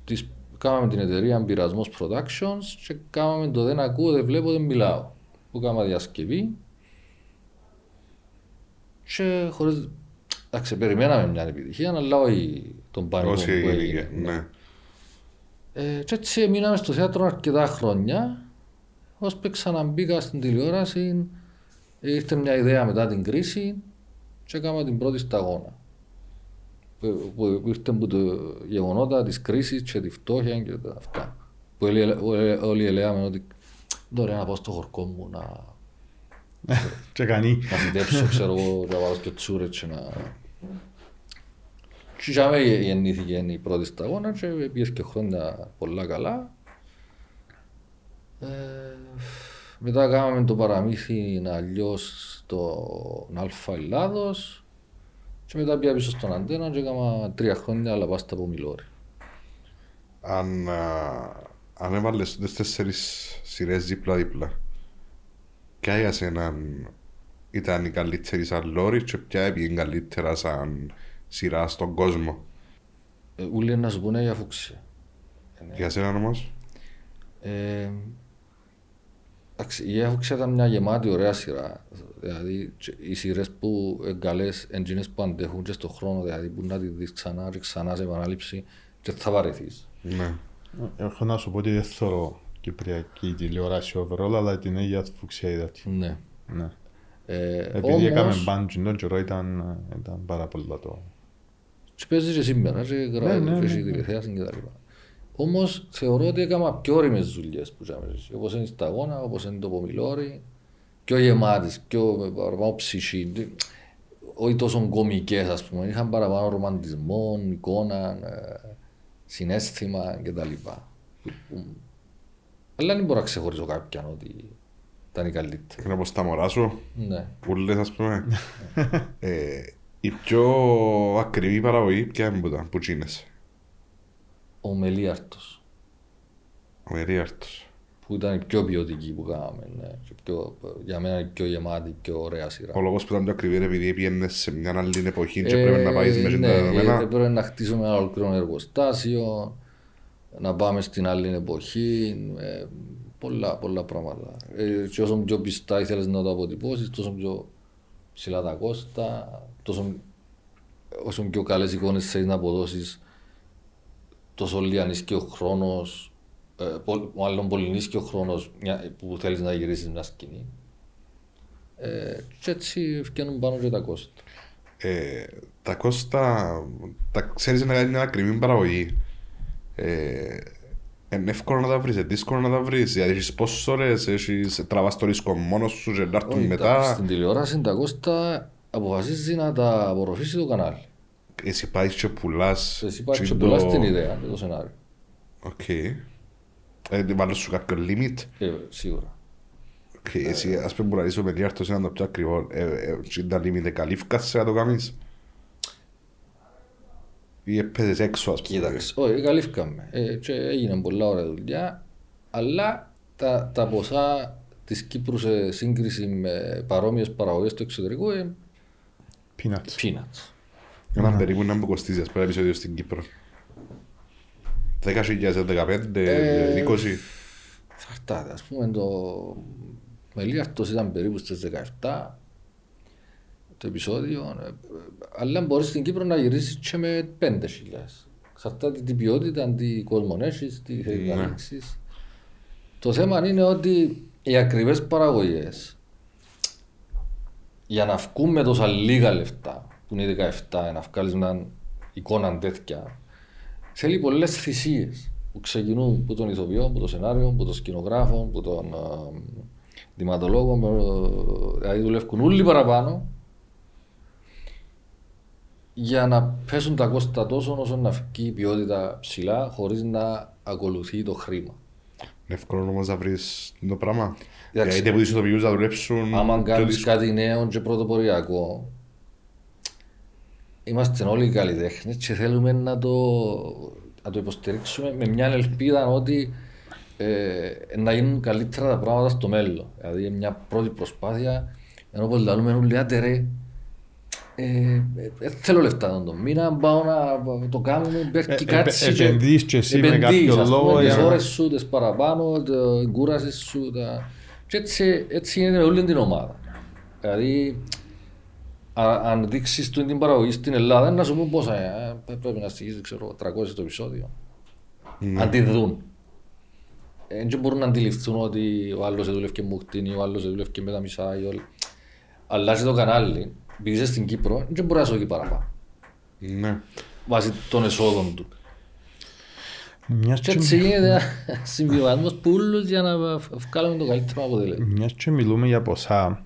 της, κάναμε την εταιρεία Πειρασμός Productions και κάναμε το «Δεν ακούω, δεν βλέπω, δεν μιλάω» που κάναμε διασκευή και χωρίς... Εντάξει, περιμέναμε μια επιτυχία, αλλά όχι τον πανικό Όσοι που έγινε. έγινε. Ναι. Ε, και έτσι μείναμε στο θέατρο αρκετά χρόνια, ώσπου ξαναμπήκα στην τηλεόραση, ήρθε μια ιδέα μετά την κρίση και έκανα την πρώτη σταγόνα. Που, που ήρθε από το γεγονότα της κρίσης και τη φτώχεια και τα αυτά. Που όλοι, όλοι, όλοι λέγαμε ότι τώρα να πάω στο χορκό μου να, (laughs) Και κανεί. να φυτέψω, ξέρω εγώ, να βάλω και τσούρες και να... Και για μένα γεννήθηκε η πρώτη σταγόνα και πήγες και χρόνια πολλά καλά. Ε, μετά κάναμε το παραμύθι αλλιώς στον Αλφα Ελλάδος και μετά πήγα πίσω στον Αντένα και έκανα τρία χρόνια αλλά πάστα από Μιλόρι. Αν, α, αν έβαλες τις τέσσερις σειρές δίπλα-δίπλα, ποια για σένα ήταν η καλύτερη σαν λόρι και ποια έπιε καλύτερα σαν σειρά στον κόσμο; Ε, Ούλοι να σου πούνε για φούξια. Για σένα όμως, Ε, εντάξει, η Έφοξια ήταν μια γεμάτη ωραία σειρά. Δηλαδή και οι σειρές που εγκαλές εντζήνες που αντέχουν και στον χρόνο, δηλαδή που να τη δεις ξανά και ξανά σε επανάληψη και θα βαρεθείς. ναι. Έχω να σου πω ότι δεν θέλω κυπριακή τηλεόραση overall, αλλά την Αγία Φουξιά είδα τη. Ναι. Ναι. Ε, Επειδή έκαμε όμως, μπάντζι τον καιρό ήταν, ήταν πάρα πολλά το... και παίζεις και σήμερα και γράφεις ναι, και ναι, έχεις ναι. τηλεθέαση και τα λοιπά. Όμως θεωρώ ότι έκανα πιο όριμες δουλειές που είχαμε εσύ. Όπως είναι η Σταγόνα, όπως είναι το Πομιλόρι, πιο γεμάτες, πιο με παραπάνω ψυχή. Όχι τόσο κομικές ας πούμε, είχαν παραπάνω ρομαντισμό, εικόνα, ε, συνέστημα κτλ. Που- Αλλά δεν μπορώ να ξεχωρίσω κάποιον ότι ήταν η καλύτερη. Είναι όπως τα μωρά σου, Ναι. ούλες ας πούμε. ε, η πιο ακριβή παραγωγή ποια είναι που ήταν, που τσίνεσαι. Ο Μελίαρτος. Ο Μερίαρτος. που ήταν η πιο ποιοτική που κάναμε. Ναι. Και πιο, για μένα η πιο γεμάτη, η πιο ωραία σειρά. Ο λόγος που ήταν πιο ακριβή είναι επειδή πήγαινες σε μια άλλη εποχή και πρέπει να πάεις μέσα ναι, τα γιατί δεδομένα. πρέπει να χτίσουμε ένα ολοκληρώνο εργοστάσιο, να πάμε στην άλλη εποχή, ε, πολλά, πολλά πράγματα. Ε, και όσο πιο πιστά ήθελες να το αποτυπώσεις, τόσο πιο ψηλά τα κόστα, τόσο, όσο πιο καλές εικόνες θέλεις να αποδώσεις, τόσο λιανίσκει ο χρόνος, ε, πο- μάλλον πολυνίσκει ο χρόνος μια- που θέλεις να γυρίσεις μια σκηνή. Ε, και έτσι φτιάχνουν πάνω και τα κόστα. Ε, τα κόστα, τα ξέρεις να κάνει μια ακριβή παραγωγή. Ε, είναι εύκολο να τα βρεις, είναι δύσκολο να τα βρεις. Δηλαδή έχεις πόσες ώρες, έχεις, τραβάς το ρίσκο μόνος σου και να έρθουν Όχι, τα- μετά. Στην τηλεόραση τα κόστα αποφασίζεις να τα απορροφήσεις το κανάλι. Εσύ πάει και πουλάς. Εσύ πάει και το- πουλάς την ιδέα και το σενάριο. Οκ. Ε, βάλλουν σου κάποιο limit; Ε, σίγουρα. Οκ, Εσύ ας πούμε μπορεί να είσαι ο Μελιάρτος είναι το πιο ακριβό. Ε, ε, και τα limit καλύφκαν σε να το κάνεις; Ή έπαιζες έξω ας πούμε. Κοίταξε, όχι, καλύφκαμε. Ε, και έγινε πολλά ωραία δουλειά, αλλά τα, τα ποσά της Κύπρου σε σύγκριση με παρόμοιες παραγωγές του εξωτερικού είναι Peanuts. peanuts. Έναν περίπου να μου κοστίζει ας πούμε επεισόδιο στην Κύπρο. 10.000, 15, Ε, 20. Φαρτάται, ας πούμε το Μελίαρτος ήταν περίπου στις 17 το επεισόδιο, ε, αλλά μπορείς στην Κύπρο να γυρίσεις και με 5.000. Εξαρτάται την ποιότητα, τι κόσμο έχεις, τι θέλεις να Ναι. ανοίξεις. Το θέμα είναι ότι οι ακριβές παραγωγές για να βγουν με τόσα λίγα λεφτά, που είναι 17, να βγάλεις μια εικόνα τέτοια, θέλει πολλές θυσίες που ξεκινούν από τον ηθοποιό, από το σενάριο, από τον σκηνογράφο, από τον ε, δηματολόγο, ε, δηλαδή δουλεύουν όλοι παραπάνω για να πέσουν τα κόστα τόσο όσο να βγει η ποιότητα ψηλά χωρίς να ακολουθεί το χρήμα. Είναι εύκολο όμως να βρεις το πράγμα. Εντάξει. Είτε που τους ηθοποιούς να δουλέψουν. Άμα πιο κάνεις δύσκολο. κάτι νέο και πρωτοποριακό, είμαστε όλοι καλλιτέχνες και θέλουμε να το, να το υποστηρίξουμε με μια ελπίδα ότι ε, να γίνουν καλύτερα τα πράγματα στο μέλλον. Δηλαδή μια πρώτη προσπάθεια, ενώ πως λαλούμε όλοι άντε ρε, ε, ε, ε, θέλω λεφτά να το μήνα, πάω να το κάνουμε, μπέρκει Ε, κάτι. επε- επενδύεις και εσύ με κάποιο λόγο Τις για να- ώρες σου, τις παραπάνω, την κούραση σου. Τα... Και έτσι, έτσι γίνεται με όλη την ομάδα. Δηλαδή, α, αν δείξεις του την παραγωγή στην Ελλάδα, να σου πούν πόσα ε, πέ- πρέπει να στοιχείς, ξέρω, 300 το επεισόδιο. Αν τη δουν. Ε, Δεν μπορούν να αντιληφθούν ότι ο άλλος δούλευε και μουκτίνει, ο άλλος δούλευε και με τα μισά. ή όλα. Αλλάζει το κανάλι, επειδή είσαι στην Κύπρο, δεν μπορεί να σου δει παραπάνω. Ναι. Βάσει των εσόδων του. Μιας Και και, έτσι γίνεται ένα συμβιβασμός που όλους για να β- βγάλουμε το καλύτερο αποτέλεσμα. μιας και μιλούμε για ποσά,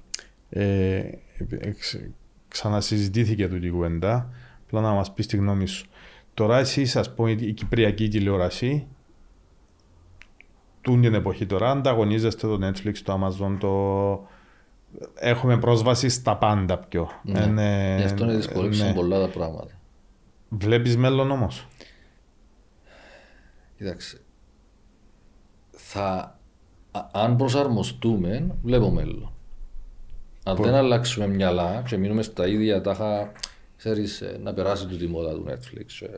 ε, εξ- ξανασυζητήθηκε τούτη η κουβέντα, απλά να μας πεις τη γνώμη σου. Τώρα εσείς, ας πούμε, η κυπριακή τηλεόραση, τούν την εποχή τώρα, ανταγωνίζεστε το Netflix, το Amazon, το... Έχουμε πρόσβαση στα πάντα πιο. Ναι. Γι' αυτό είναι δυσκολεύσουν ναι. πολλά τα πράγματα. Βλέπεις μέλλον όμως; Κοίταξε. Θα, α- αν προσαρμοστούμε, βλέπω μέλλον. Αν δεν αλλάξουμε μυαλά και μείνουμε στα ίδια τάχα, ξέρεις, ε, να περάσει του τη μόδα του Netflix, ε,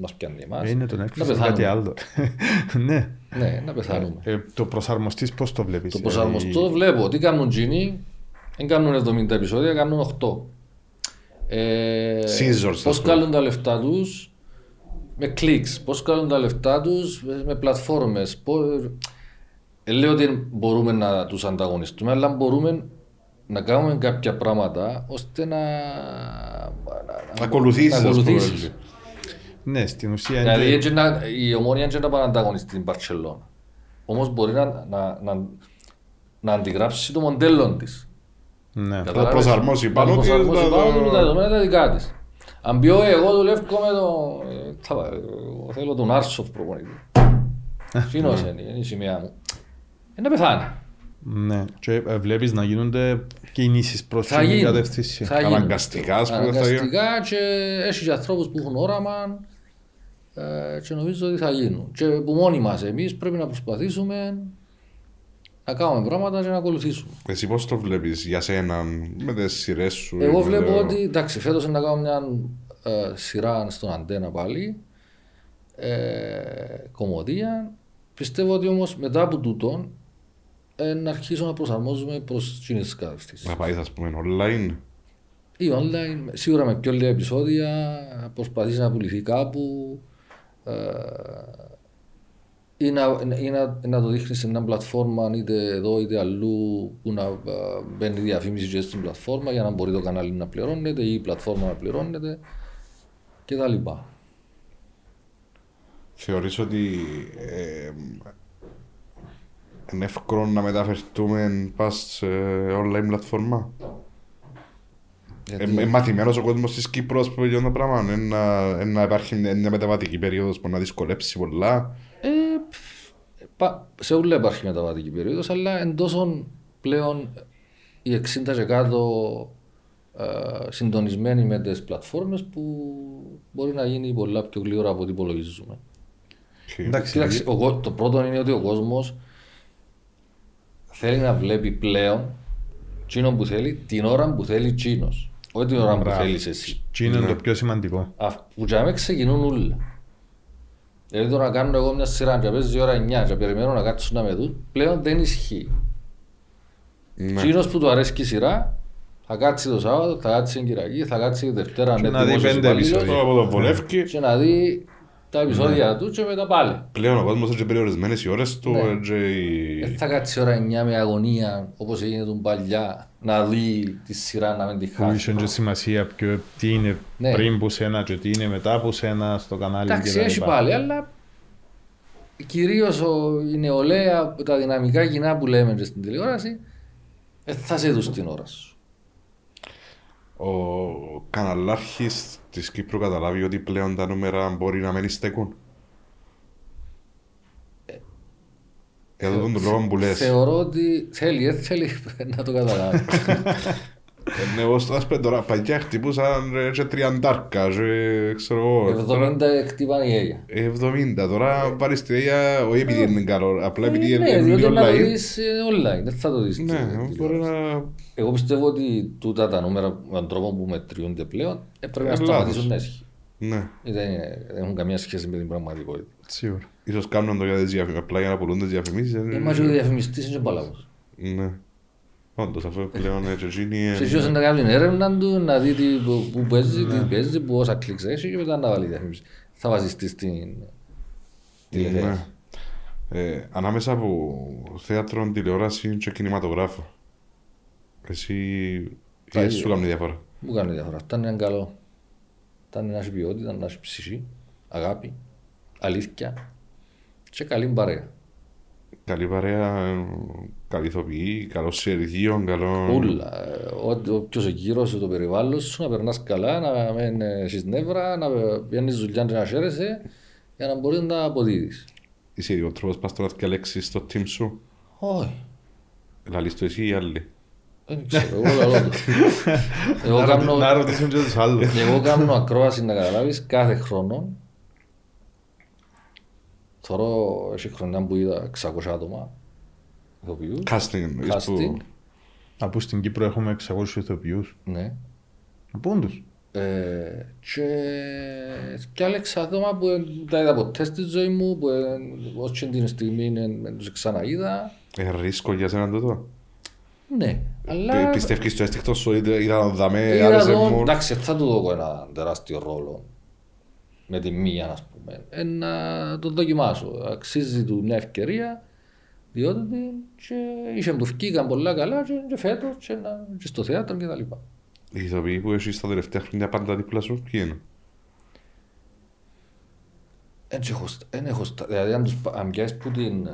μας πιάνει εμάς. Ε, Είναι το να Netflix, είναι πεθάνουμε. κάτι άλλο. (laughs) ναι. Ναι, να πεθάνουμε. Ε, το προσαρμοστής πώς το βλέπεις. Το δηλαδή; προσαρμοστώ βλέπω τι κάνουν Gini, δεν κάνουν 70 επεισόδια, κάνουν 8. Ε, Scissors, ας πώς πούμε. κάνουν τα λεφτά τους; Με κλικς, πώς κάνουν τα λεφτά τους; Με, με πλατφόρμες. Πώς... Ε, λέω ότι μπορούμε να τους ανταγωνιστούμε, αλλά μπορούμε να κάνουμε κάποια πράγματα ώστε να, να, ακολουθήσεις, να ας πούμε, ακολουθήσεις. έτσι. Ναι, στην ουσία Δηλαδή είναι... έτσι να, η ομόνια δεν να πάει να ανταγωνιστεί την Παρσελώνα. Όμως μπορεί να, να, να, να αντιγράψει το μοντέλο της. Ναι. Καταλάβες. προσαρμόσει πάνω Να της, προσαρμόσει να- πάνω του με τα δεδομένα τα δικά της. Αν πει «Ω, εγώ δουλεύω με το... ε, θα- εγώ θέλω τον Άρσοφ προπονητή. (laughs) Σύνος είναι, είναι η σημαία μου. Ε, να πεθάνει. Ναι. Και ε, βλέπεις να γίνονται κινήσεις προς Θα την γίνει. κατεύθυνση. Θα γίνει. Αναγκαστικά, ας πούμε, θα γίνει. Αναγκαστικά και έχει και ανθρώπους που έχουν όραμα ε, και νομίζω ότι θα γίνουν. Και που μόνοι μας εμείς πρέπει να προσπαθήσουμε να κάνουμε πράγματα και να ακολουθήσουμε. Εσύ πώς το βλέπεις για σένα με τις σειρές σου. Εγώ με βλέπω το- ότι εντάξει, φέτος να κάνω μια ε, σειρά στον αντένα πάλι, ε, κομμωδία. Πιστεύω ότι όμως μετά από τούτον ε, να αρχίσω να προσαρμόζουμε προς εκείνες τις κατευθύνσεις. Να πάεις, ας πούμε, online. Ή online, σίγουρα με πιο λίγα επεισόδια, προσπαθήσει να πουληθεί κάπου ε, ή, να, ή να, να το δείχνεις σε μια πλατφόρμα είτε εδώ είτε αλλού που να ε, μπαίνει διαφήμιση και στην πλατφόρμα για να μπορεί το κανάλι να πληρώνεται ή η πλατφόρμα να πληρώνεται και τα λοιπά. Θεωρείς ότι ε, είναι εύκολο να μεταφερθούμε πας σε online πλατφόρμα. Γιατί- Ε, ε, μαθημένος ο κόσμος της Κύπρου που για το πράγμα. Ε, να, ε, να υπάρχει μια, μια μεταβατική περίοδος που να δυσκολέψει πολλά. Ε, πα- σε όλα υπάρχει μεταβατική περίοδος, αλλά εντός πλέον οι 60 και κάτω ε, συντονισμένοι με τις πλατφόρμες που μπορεί να γίνει πολλά πιο γλύωρα από ό,τι υπολογίζουμε. Εντάξει, Κοίταξε, ο κο- το πρώτο είναι ότι ο κόσμος θέλει να βλέπει πλέον τσίνο που θέλει την ώρα που θέλει τσίνος. Όχι την ώρα που Μπράβο. θέλεις εσύ. Τι είναι Ναι. το πιο σημαντικό. Αφ- Που για μένα ξεκινούν όλα. Δηλαδή το να κάνω εγώ μια σειρά και παίζει η ώρα 9 και περιμένω να κάτσουν να με δουν, πλέον δεν ισχύει. Ναι. Εκείνος που του αρέσει η σειρά, θα κάτσει το Σάββατο, θα κάτσει την Κυριακή, θα κάτσει τη Δευτέρα Και με να δει δημόσιος πέντε υπαλλήλος επεισόδια. Τώρα που το βολεύει, και να δει τα επεισόδια του και μετά πάλι. πλέον ο κόσμος έχει περιορισμένες οι ώρες του. Ναι. ε, και οι- Δεν θα κάτσει η ώρα 9 με αγωνία όπως έγινε τον παλιά να δει τη σειρά να μην τη Που χάσει. είχε και σημασία πιο τι είναι Ναι. πριν που σένα και τι είναι μετά που σένα στο κανάλι Εντάξει, και τα έχει λοιπά. πάλι, αλλά κυρίως η νεολαία, τα δυναμικά κοινά που λέμε και στην τηλεόραση, ε, θα σε δουν στην ώρα σου. Ο καναλάρχης της Κύπρου καταλάβει ότι πλέον τα νούμερα μπορεί να μην στέκουν. Για τον τον λόγο που λες. Θεωρώ ότι θέλει, δεν θέλει να το καταλάβει. (laughs) Ναι, εγώ στο άσπρε τώρα παλιά χτυπούσαν ρε, και τριαντάρκα, και ξέρω εγώ. τώρα- 70 χτύπανε η Αίγια. 70, τώρα πάρεις τη Αίγια, όχι επειδή είναι καλό, απλά επειδή Ε, είναι Ναι, διότι λίγο να το live. δεις ε, online, δεν θα το δεις. Ναι, στη- μπορεί να... Εγώ πιστεύω ότι τούτα τα νούμερα με τον τρόπο που μετριούνται πλέον ε, πρέπει να Ε, σταματήσουν λάθος. να ισχύουν. Ναι, Δεν, είναι- δεν έχουν καμία σχέση με την πραγματικότητα. Σίγουρα. ίσως κάνουν το για τις διαφημίσεις, απλά για να πουλούν τις διαφημίσεις. δεν Ε, είναι- μα και ο διαφημιστής είναι και παλαβός. Ναι. Όντως, αφού πλέον έτσι γίνει... Σε ποιος να κάνει την έρευνα του, να δει τι, που, που παίζει, τι παίζει, που όσα κλικς έχει και μετά να βάλει διαφήμιση. Θα βασιστεί στην τηλεθέαση. Ναι. Ε, ανάμεσα από θέατρο, τηλεόραση και κινηματογράφο. Εσύ Τα τι ίδια. σου κάνει διαφορά; Μου κάνει διαφορά. Αυτά είναι καλό. Αυτά είναι να έχει ποιότητα, να έχει ψυχή, αγάπη, αλήθεια και καλή παρέα. Καλή παρέα, ε, καλή ηθοποιή, καλό συνεργείο, καλό... Ούλα. Ε, ό,τι- Όποιος ο γύρος σου, το περιβάλλον σου, να περνάς καλά, να μην έχεις νεύρα, να πιάνεις δουλειά και να χαίρεσαι για να μπορείς να αποδίδεις. Είσαι ο τρόπος πας τώρα και λέξεις στο team σου; Όχι. Λαλείς το εσύ ή οι άλλοι; Δεν ξέρω, εγώ λαλώ το. (laughs) Εγώ Να ρωτη- κάνω- Να ρωτήσουν και τους άλλους. Εγώ κάνω ακρόαση να καταλάβεις κάθε χρόνο. Θωρώ, έχει χρονιά που είδα 600 άτομα ηθοποιούς. Casting εννοείς Casting. που... Από στην Κύπρο έχουμε 600 ηθοποιούς. Ναι. Από όντως. Ε, και, και άλλα άτομα που δεν τα είδα ποτέ στη ζωή μου, που ε, ως και την στιγμή δεν τους ξαναείδα. Ε, ρίσκο για σένα τούτο; Ναι, αλλά... Πι- Πιστεύεις το αίσθηκτο σου είδα είδα να δαμε, Είδα άρεσε εδώ, μου; εντάξει, θα του δω ένα τεράστιο ρόλο με τη μία, ας πούμε. Ε, να το δοκιμάσω. Αξίζει του μια ευκαιρία, διότι και είχε μου βγήκαν πολλά καλά και, και φέτος και, να, και στο θέατρο και τα λοιπά. Οι ηθοποιοί που έχεις τα τελευταία χρόνια πάντα δίπλα σου, ποιοι είναι; Έτσι έχω, στα- εν έχω στα- δηλαδή αν, τους, πα- αν πιάσεις που την, ε,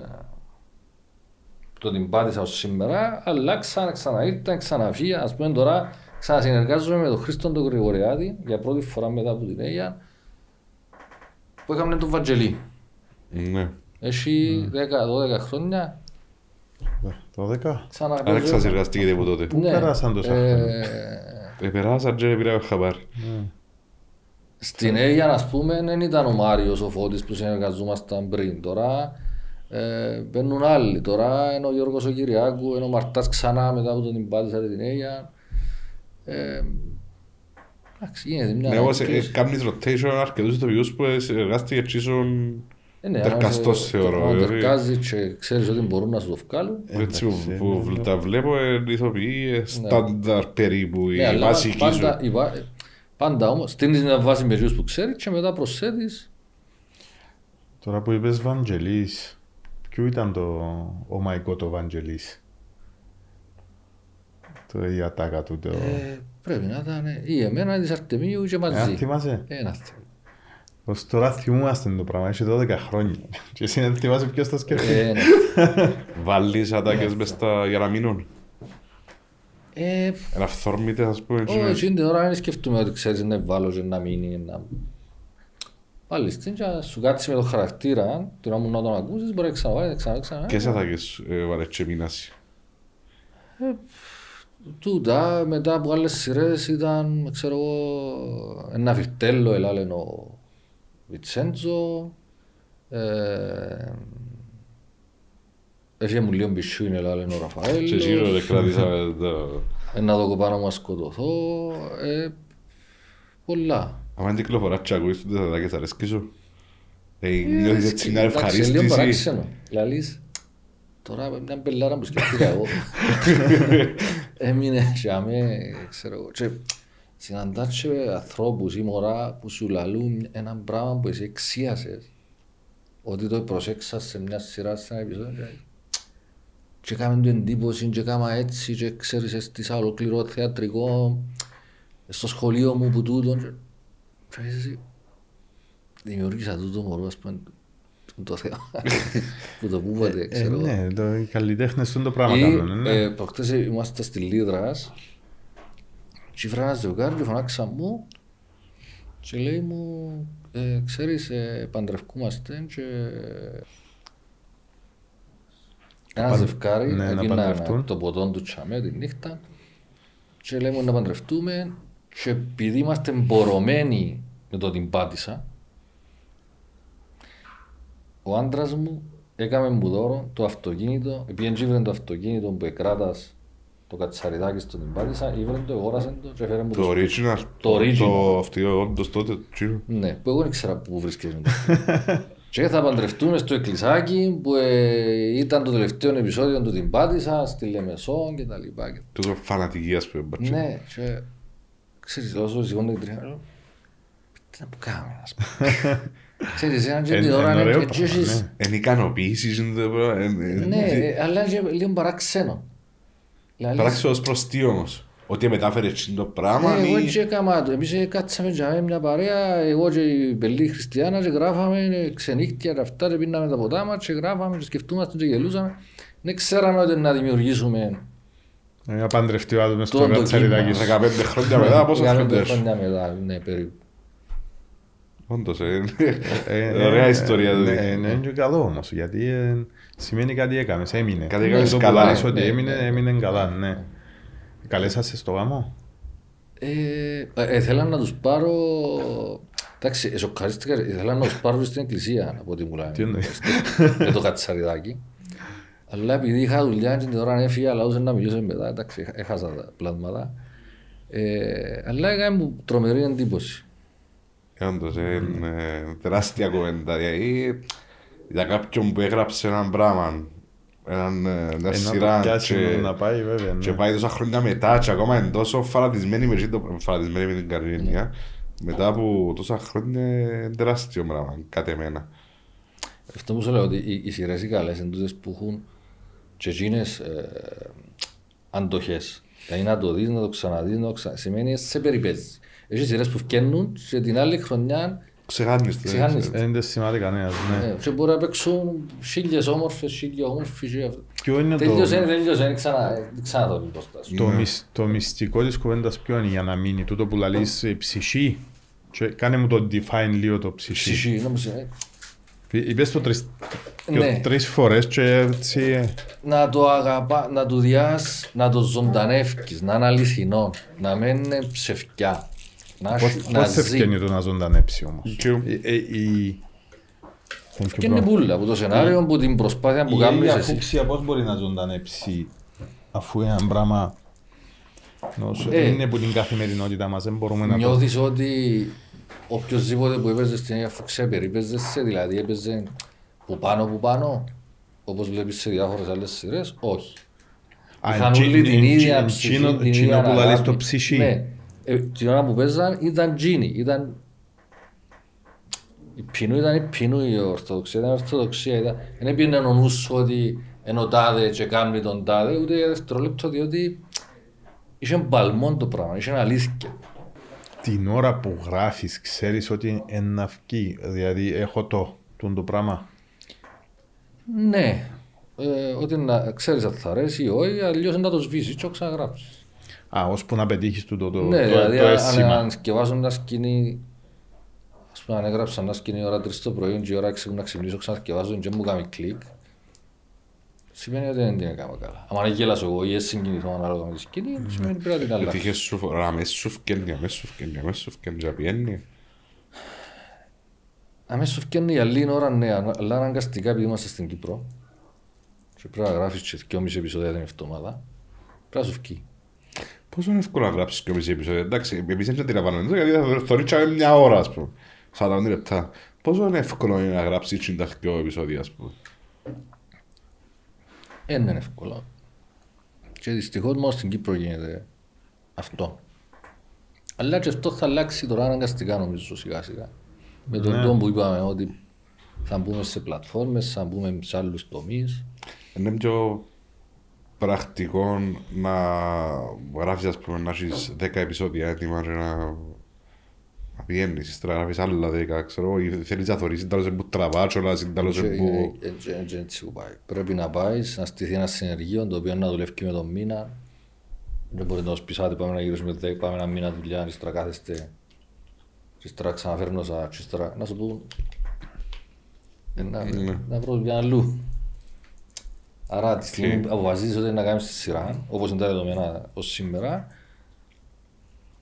που το την πάτησα ως σήμερα, αλλάξα, ξαναήρθα, ξαναφύγα. Ας πούμε τώρα ξανασυνεργάζομαι με τον Χρήστον τον Γρηγοριάδη για πρώτη φορά μετά από την Αίγια που έκαμε τον Βαγγελί. Ναι. Έχει 10-12 χρόνια Το 10. Άρα ξαναπέζω. ξανασυργαστήκετε από τότε. Πού περάσαν τόσα χρόνια; ε, Ε, περάσαν και πήρα χαμπάρι. Στην Αίγια, ας πούμε, δεν ήταν ο Μάριος ο Φώτης που συνεργαζόμασταν πριν. Τώρα ε, μπαίνουν άλλοι. Τώρα είναι ο Γιώργος ο Κυριάκου, είναι ο Μαρτάς ξανά μετά από τον την πάτησα την Αίγια. Ε, εντάξει, γίνεται μια Ναι, όμως ε, ανακύκλωση. κάνεις rotation αρκετούς ηθοποιούς που εργάστηκε και ήσουν Ε, ναι, τερκαστός αν είσαι- θεωρώ. αν δηλαδή. τερκάζεις και ξέρεις ότι μπορούν να σου το βγάλουν. Έτσι Εντάξει, που- που ναι, τα βλέπω ε, ηθοποιοί ε, στάνταρ περίπου, Ναι, η αλλά βασική σου. πάντα, η βα- πάντα όμως στείνεις μια βάση με εκείνους που ξέρεις και μετά προσθέτεις Τώρα που είπες Βαντζελής, ποιο ήταν το ο μαϊκό το Βαντζελής; Το η ατάκα του το... Ε, πρέπει να ήταν ή εμένα της Αρτεμίου και Ε, αν μαζί. θυμάσαι. Ένα θυμό. Ως τώρα θυμούμαστε το πράγμα, έχει 12 χρόνια. Και εσύ δεν θυμάσαι ποιος το σκέφτεται. Ε, ναι. Βάλεις ατάκες μες στα για να μείνουν. Ε, Ένα φθόρμητες ας πούμε. και- όχι, την ώρα δεν σκεφτούμε ότι ξέρεις να βάλω και να μείνει. Να... Πάλι στην και να σου κάτσεις με το χαρακτήρα, την ώρα μου να τον ακούσεις, μπορεί να ξαναβάλεις, να ξαναβάλεις, ξαναβάλεις. Ποιες ατάκες ε, βάλες και μείνας. Τούτα, μετά από άλλες σειρές ήταν, ξέρω εγώ, ένα Βιτέλο, ελάλεν ο Βιτσέντζο. Ε, Έφυγε μου λίγο μπισούιν, ελάλεν ο Ραφαέλ. Και γύρω δεν κράτησαμε το... Να δω πάνω μου να σκοτωθώ. Ε, πολλά. Αν κυκλοφοράς και ακούεις τις ατάκες αρέσκει σου. Ε, νιώθεις έτσι μια Εντάξει, λίγο ευχαρίστηση. παράξενο. Λαλείς, τώρα μια μπελάρα που σκέφτηκα εγώ. (laughs) (laughs) (laughs) Έμεινε για με, ξέρω εγώ. Και συναντάς και ανθρώπους ή μωρά που σου λαλούν ένα πράγμα που εσύ εξίασες. Ότι το προσέξας σε μια σειρά, σε ένα επεισόδιο. και- Και έκαμε την εντύπωση και έκαμα έτσι και ξέρεις έστησα ολοκληρώ θεατρικό στο σχολείο μου που τούτον. και- Και είσαι εσύ, δημιούργησα τούτο μωρό, ας πούμε, το θέμα. (laughs) που το πούμε, Ε, ξέρω. εγώ. ναι, το, οι καλλιτέχνες του το πράγμα Ή, κάνουν. ναι. ε, προχτές είμαστε στη Λίδρας και βρήκα ένα ζευγάρι και φωνάξα μου και λέει μου, ε, ξέρεις, ε, παντρευκούμαστε και ένας Παν- ζευγάρι ναι, να έπιναν παντρευτούν. το ποτόν του τσαμέ τη νύχτα και λέμε να παντρευτούμε και επειδή είμαστε μπορωμένοι με το την πάτησα, ο άντρας μου έκαμε μου δώρο το αυτοκίνητο, επειδή έγιβρε το αυτοκίνητο που εκράτας το κατσαριδάκι στον την πάτησα, ήβρε το, αγόρασε το και έφερε μου Το το original. Το original. Το αυτό, όντως τότε. τσίρο. Ναι, που εγώ δεν ήξερα πού βρίσκεσαι. και θα παντρευτούμε στο εκκλησάκι που ε, ήταν το τελευταίο επεισόδιο του την πάτησα, στη Λεμεσό και τα λοιπά. και- Τόσο φανατική ας πούμε. μπατσί. Ναι, και ξέρεις, όσο σηκώνω την τρίχα, λέω, τι να που κάνουμε, ας πούμε. (laughs) Ξέρεις, έναν και Εν- την ώρα εν είναι ωραίο και πράγμα, έχεις- ναι. Εν ικανοποίησης είναι το πράγμα. εν- εν- Ναι, τι- ε, αλλά είναι και λίγο παράξενο. Δηλαδή, Παράξενο ως προς τι όμως; Ότι μετάφερε έτσι το πράγμα Ναι, εγώ ή... έτσι έκαμα το. Εμείς ε, κάτσαμε για μένα μια παρέα, εγώ και η Πελή Χριστιανά και γράφαμε ε, ξενύχτια και αυτά και πίναμε τα ποτά μας και γράφαμε και σκεφτούμαστε και γελούσαμε. Δεν ξέραμε ότι να δημιουργήσουμε Ε, Να παντρευτεί ο άτομος στο Τον το κατσαριδάκι κύμα. σου. 15 χρόνια μετά, πόσα για χρόνια πέντε σου. χρόνια μετά, ναι, περίπου. Όντως, ε, Ε, είναι ωραία ε, ιστορία. ε, δηλαδή. Ναι, ναι, είναι και καλό όμως, γιατί ε, σημαίνει κάτι έκαμες, έμεινε. Κάτι έκαμες Το που καλά, λες ότι ναι, έμεινε, ναι. έμεινε καλά, ναι. Καλέσασαι στο γάμο; Ε, ε, ήθελα να τους πάρω... Εντάξει, ε, σοκαρίστηκα, ήθελα να τους πάρω στην εκκλησία, από ό,τι μου λένε. Τι εννοείς; με το κατσαριδάκι. Αλλά επειδή είχα δουλειά και την ώρα έφυγα, αλλά όσο να μιλήσω μετά, εντάξει, έχα- έχασα τα πλάσματα. Ε, αλλά έκανε μου τρομερή εντύπωση. Όντως, ε, είναι τεράστια κουβέντα. Δηλαδή, για κάποιον που έγραψε έναν πράγμα, έναν, ε, μια Ε, να το σειρά πιάσει και, να πάει βέβαια. και ναι. πάει τόσα χρόνια μετά και ακόμα είναι τόσο φανατισμένη με, το, φανατισμένη με την Καρολίνια, μετά από τόσα χρόνια είναι τεράστιο πράγμα, κάτι εμένα. Αυτό που σου λέω ότι οι, οι σειρές οι καλές είναι τούτες που έχουν και εκείνες ε, αντοχές. Δηλαδή να το δεις, να το ξαναδείς, να το ξανα... σημαίνει σε περιπέζεις. Έχει σειρές που φκαίνουν και την άλλη χρονιά Ξεχάνεις το. Ξεχάνεις έτσι. το. Ε, Δεν θυμάται κανένας, ναι. ε, και μπορεί να παίξουν χίλιες όμορφες, χίλια όμορφοι και αυτό. Ποιο είναι το... Τελείωσε, τελείωσε, δεν ξανά, δεν ξανά το μπροστά σου. Το, μυς- το μυστικό της κουβέντας ποιο είναι για να μείνει τούτο που λαλείς ε, ψυχή; Και κάνε μου το define λίγο το ψυχή. Ψυχή, νομίζω, ε, Είπες το τρεις, Ναι. και τρεις φορές και έτσι ε, να το αγαπά, να το διάς, να το ζωντανεύκεις, να είναι αληθινό, να μην είναι ψευκιά. Να, πώς, έχει- να πώς σε ζει. ευκαινεί το να ζωντανέψει όμως; Και- Ε, ε, η... Και είναι πουλα από το σενάριο, από την προσπάθεια που Η κάνεις ίδια εσύ. αφούξια πώς μπορεί να ζωντανέψει αφού ένα πράγμα νόσο- Ε. είναι που την καθημερινότητα μας, δεν μπορούμε να το... Νιώθεις ότι οποιοςδήποτε που έπαιζες στην ίδια φουξία περίπαιζεσαι, δηλαδή έπαιζε που πάνω που πάνω, όπως βλέπεις σε διάφορες άλλες σειρές, όχι. Α, Είχαν εντζι- όλοι την εντζι- ίδια εντζίνο- ψυχή, την εντζίνο ίδια που λαλείς αγάπη. το ψυχή. Ναι. Ε, την ώρα που παίζαν ήταν τζίνι, ήταν... Η πινού ήταν η πινού, η ορθοδοξία ήταν η ορθοδοξία. Ήταν... Δεν έπαιρνε ο νους σου ότι είναι ο τάδε και κάνει τον τάδε, ούτε για δευτερόλεπτο, διότι είχε μπαλμόν το πράγμα, είχε αλήθεια. Την ώρα που γράφεις ξέρεις ότι είναι να βγει, δηλαδή έχω το, τούν το πράγμα; Ναι, ε, ότι να ξέρεις αν θα αρέσει ή όχι, αλλιώς να το σβήσεις και το ξαναγράψεις. Α, ώσπου να πετύχεις τούτο το, ναι, το, δηλαδή το αν, αίσθημα. αν σκευάζω ένα σκηνή, ας πούμε αν έγραψα ένα σκηνή η ώρα 3 το πρωί και η ώρα 6 να ξυπνήσω ξανασκευάζω και μου κάνει κλικ, σημαίνει ότι δεν την έκανα καλά. Αν γέλασω εγώ ή συγκινηθώ ανάλογα με τη σκηνή, σημαίνει πρέπει να την αλλάξω. Έτυχες σου φορά, αμέσως σου φκένει, αμέσως σου φκένει, αμέσως σου φκένει και πιένει. Αμέσως φτιάχνει για λίγη ώρα, ναι, αλλά αναγκαστικά επειδή είμαστε στην Κύπρο και πρέπει να γράφεις και δυόμιση επεισόδια την εβδομάδα, πρέπει να σου βγει. Πόσο είναι εύκολο να γράψεις και μισή επεισόδια. Εντάξει, εμείς δεν αντιλαμβάνομαι το γιατί θα το ρίξαμε μια ώρα, ας πούμε. 40 λεπτά. Πόσο είναι εύκολο είναι να γράψεις 52 επεισόδια, ας πούμε; Δεν είναι εύκολο. Και δυστυχώς μόνο στην Κύπρο γίνεται αυτό. Αλλά και αυτό θα αλλάξει τώρα αναγκαστικά νομίζω σιγά σιγά. Με τον τόπο που είπαμε ότι θα μπούμε σε πλατφόρμες, θα μπούμε σε άλλους τομείς. Είναι πιο πρακτικό να γράφεις, ας πούμε, να έχεις 10 επεισόδια έτοιμα και να να πηγαίνεις, ύστερα να γράφεις άλλα 10, ξέρω εγώ, ή θέλεις να θωρείς, συντάλλως που τραβάτσολα, συντάλλως Και- που... ε, ε, ε, ε, έτσι που πάει. Πρέπει να πάεις, να στηθεί ένα συνεργείο το οποίο να δουλεύει και με τον μήνα. Δεν μπορείτε να τους πεις άντε πάμε να γυρίσουμε 10, πάμε ένα μήνα δουλειά, ύστερα κάθεστε. Και ύστερα ξαναφέρνω σα, και ύστερα να σου πούν ε, να, να βρω δουλειά αλλού. Άρα τη στιγμή που αποφασίζεις ότι να κάνεις τη σειρά, όπως είναι τα δεδομένα ως σήμερα,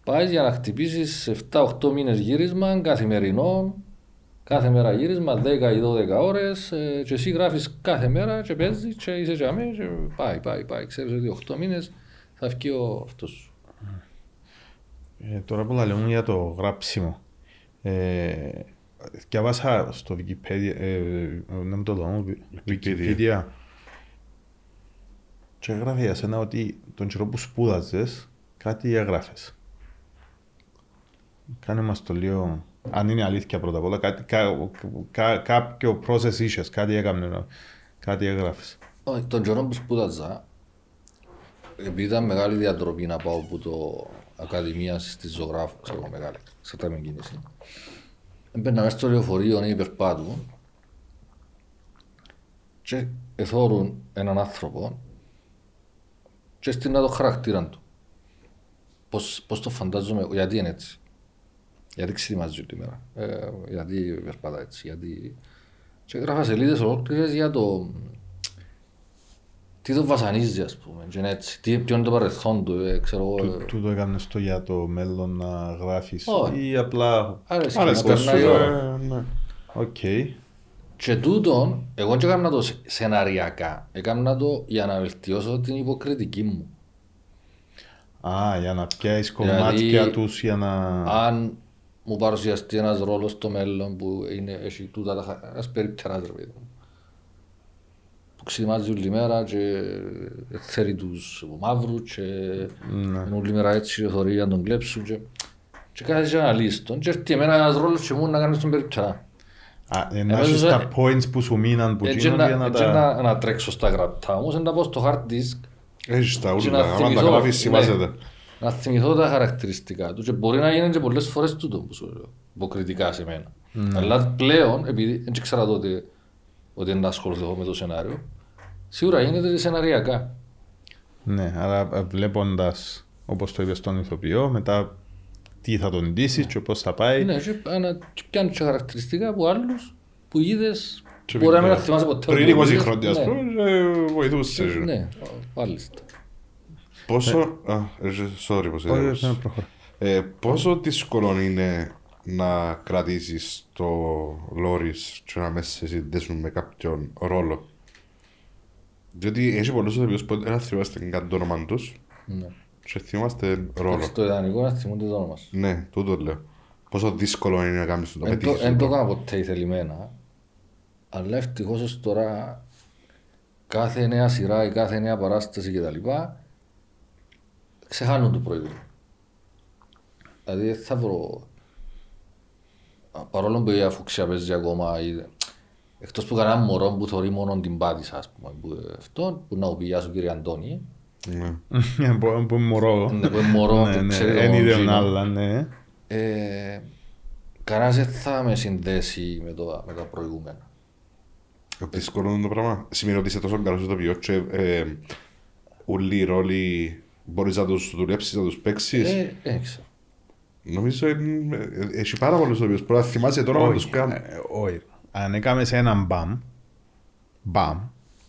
Πάεις για να χτυπήσεις 7-8 μήνες γύρισμα καθημερινό, κάθε μέρα γύρισμα 10 ή 12 ώρες ε, και εσύ γράφεις κάθε μέρα και παίζεις και είσαι για μένα και πάει, πάει, πάει. Ξέρεις ότι 8 μήνες θα βγει ο αυτός σου. Ε, τώρα που λέμε για το γράψιμο. Ε, διαβάσα στο Wikipedia, ε, να μην το δω, Wikipedia. Και έγραφε για σένα ότι τον καιρό που σπούδαζες, κάτι έγραφες. Κάνε μας το λίγο, αν είναι αλήθεια πρώτα απ' όλα, κάτι, κα, κα, κάποιο process είχες, κάτι έκαμε, κάτι έγραφες. Όχι, Τον καιρό που σπούδαζα, επειδή ήταν μεγάλη διατροπή να πάω από το Ακαδημία στη Ζωγράφου, ξέρω μεγάλη, σε τα κίνηση. Έμπαινα μέσα στο λεωφορείο ή περπάτου και εθώρουν έναν άνθρωπο και στην το χαρακτήρα του. Πώς, πώς το φαντάζομαι, γιατί είναι έτσι. Γιατί ξετοιμάζει όλη τη μέρα. Ε, γιατί περπατά έτσι. Γιατί... Και έγραφα σελίδες ολόκληρες για το τι το βασανίζει, ας πούμε, και είναι έτσι. Τι, ποιο είναι το παρελθόν του, ε, ξέρω εγώ. Του, ε. του το έκανες το για το μέλλον να γράφεις Όχι. ή απλά... Άρεσε Άρεσε να περνάει η ώρα. ε, ναι. Οκ. Και τούτον, εγώ δεν έκανα το σε- σεναριακά. Έκανα το για να βελτιώσω την υποκριτική μου. Α, για να πιάσεις Δηλαδή, κομμάτια τους για να... Αν μου παρουσιαστεί ένας ρόλος στο μέλλον που είναι, έχει τούτα τα χα- ένας περιπτεράς ρε παιδί μου. Που ξυμάζει όλη μέρα και θέλει τους μαύρους και Ναι. είναι όλη μέρα έτσι και θωρεί να τον κλέψουν και, και κάθεσαι και αναλύσεις τον και έρθει εμένα ένας ρόλος και μου να κάνεις τον περίπτερα. Α, ε, να Εμένα έχεις ζω- τα points που σου μείναν που Έτσι γίνονται για να, να έτσι τα... να, να τρέξω στα γραπτά μου, σαν να πω στο hard disk Έχεις τα και ούλα, να άμα τα θυμηθώ, γράφεις ναι, συμβάζεται. να θυμηθώ τα χαρακτηριστικά του και μπορεί να γίνει και πολλές φορές τούτο που σου λέω, υποκριτικά σε μένα. Αλλά πλέον, επειδή δεν ξέρα τότε ότι δεν ασχοληθώ με το σενάριο, σίγουρα γίνεται σεναριακά. Ναι, άρα ε, βλέποντας, όπως το είπες στον ηθοποιό, μετά τι θα τον ντύσεις και πώς θα πάει. Ναι, και, ανα, και πιάνει και χαρακτηριστικά από άλλους που είδες, Και μπορεί να μην πριν- τα θυμάσαι ποτέ. Πριν ότι 20 είδες. χρόνια, ας Ναι. πούμε, ε, βοηθούσες. Ναι, μάλιστα. Πόσο... Α, ε, sorry πως Όχι, είδες. ναι, προχωρά. Ε, πόσο δύσκολο είναι να κρατήσεις το λόρις και να μέσα σε συνδέσουν με κάποιον ρόλο; Διότι έχει πολλούς ηθοποιούς που δεν θυμάστε καν το όνομα τους Ναι. Και θυμάστε ρόλο. Στο ιδανικό να θυμούνται το όνομα σου. Ναι, τούτο λέω. Πόσο δύσκολο είναι να κάνεις το Δεν το, πετύχεις. εν το το. έκανα ποτέ ηθελημένα. Αλλά ευτυχώς ως τώρα κάθε νέα σειρά ή κάθε νέα παράσταση κτλ. ξεχάνουν το προηγούμενο. Δηλαδή δεν θα βρω. Α, Παρόλο που η αφούξια παίζει ακόμα, ή... εκτός που κανένα μωρό που θωρεί μόνο την πάτησα, ας πούμε, που, αυτό, που να πει γεια σου κύριε Αντώνη, Ναι. Ναι, που που είναι μωρό. Ναι, που είναι μωρό, Ναι, που ναι, ξέρει το εν είδε μοντζίνο. άλλα, ναι. ε, κανένας δεν θα με συνδέσει με, το, με τα προηγούμενα. Δύσκολο είναι το πράγμα. Σημαίνει ότι είσαι τόσο καλός ηθοποιός και ε, όλοι οι ρόλοι μπορείς να τους δουλέψεις, να τους παίξεις. Ε, δεν ξέρω. Νομίζω είναι- ε, έχει πάρα πολλούς ηθοποιούς. Πρέπει να θυμάσαι τώρα να τους Όχι, κάνουν. ε, όχι. Αν έκαμες σε έναν μπαμ, μπαμ,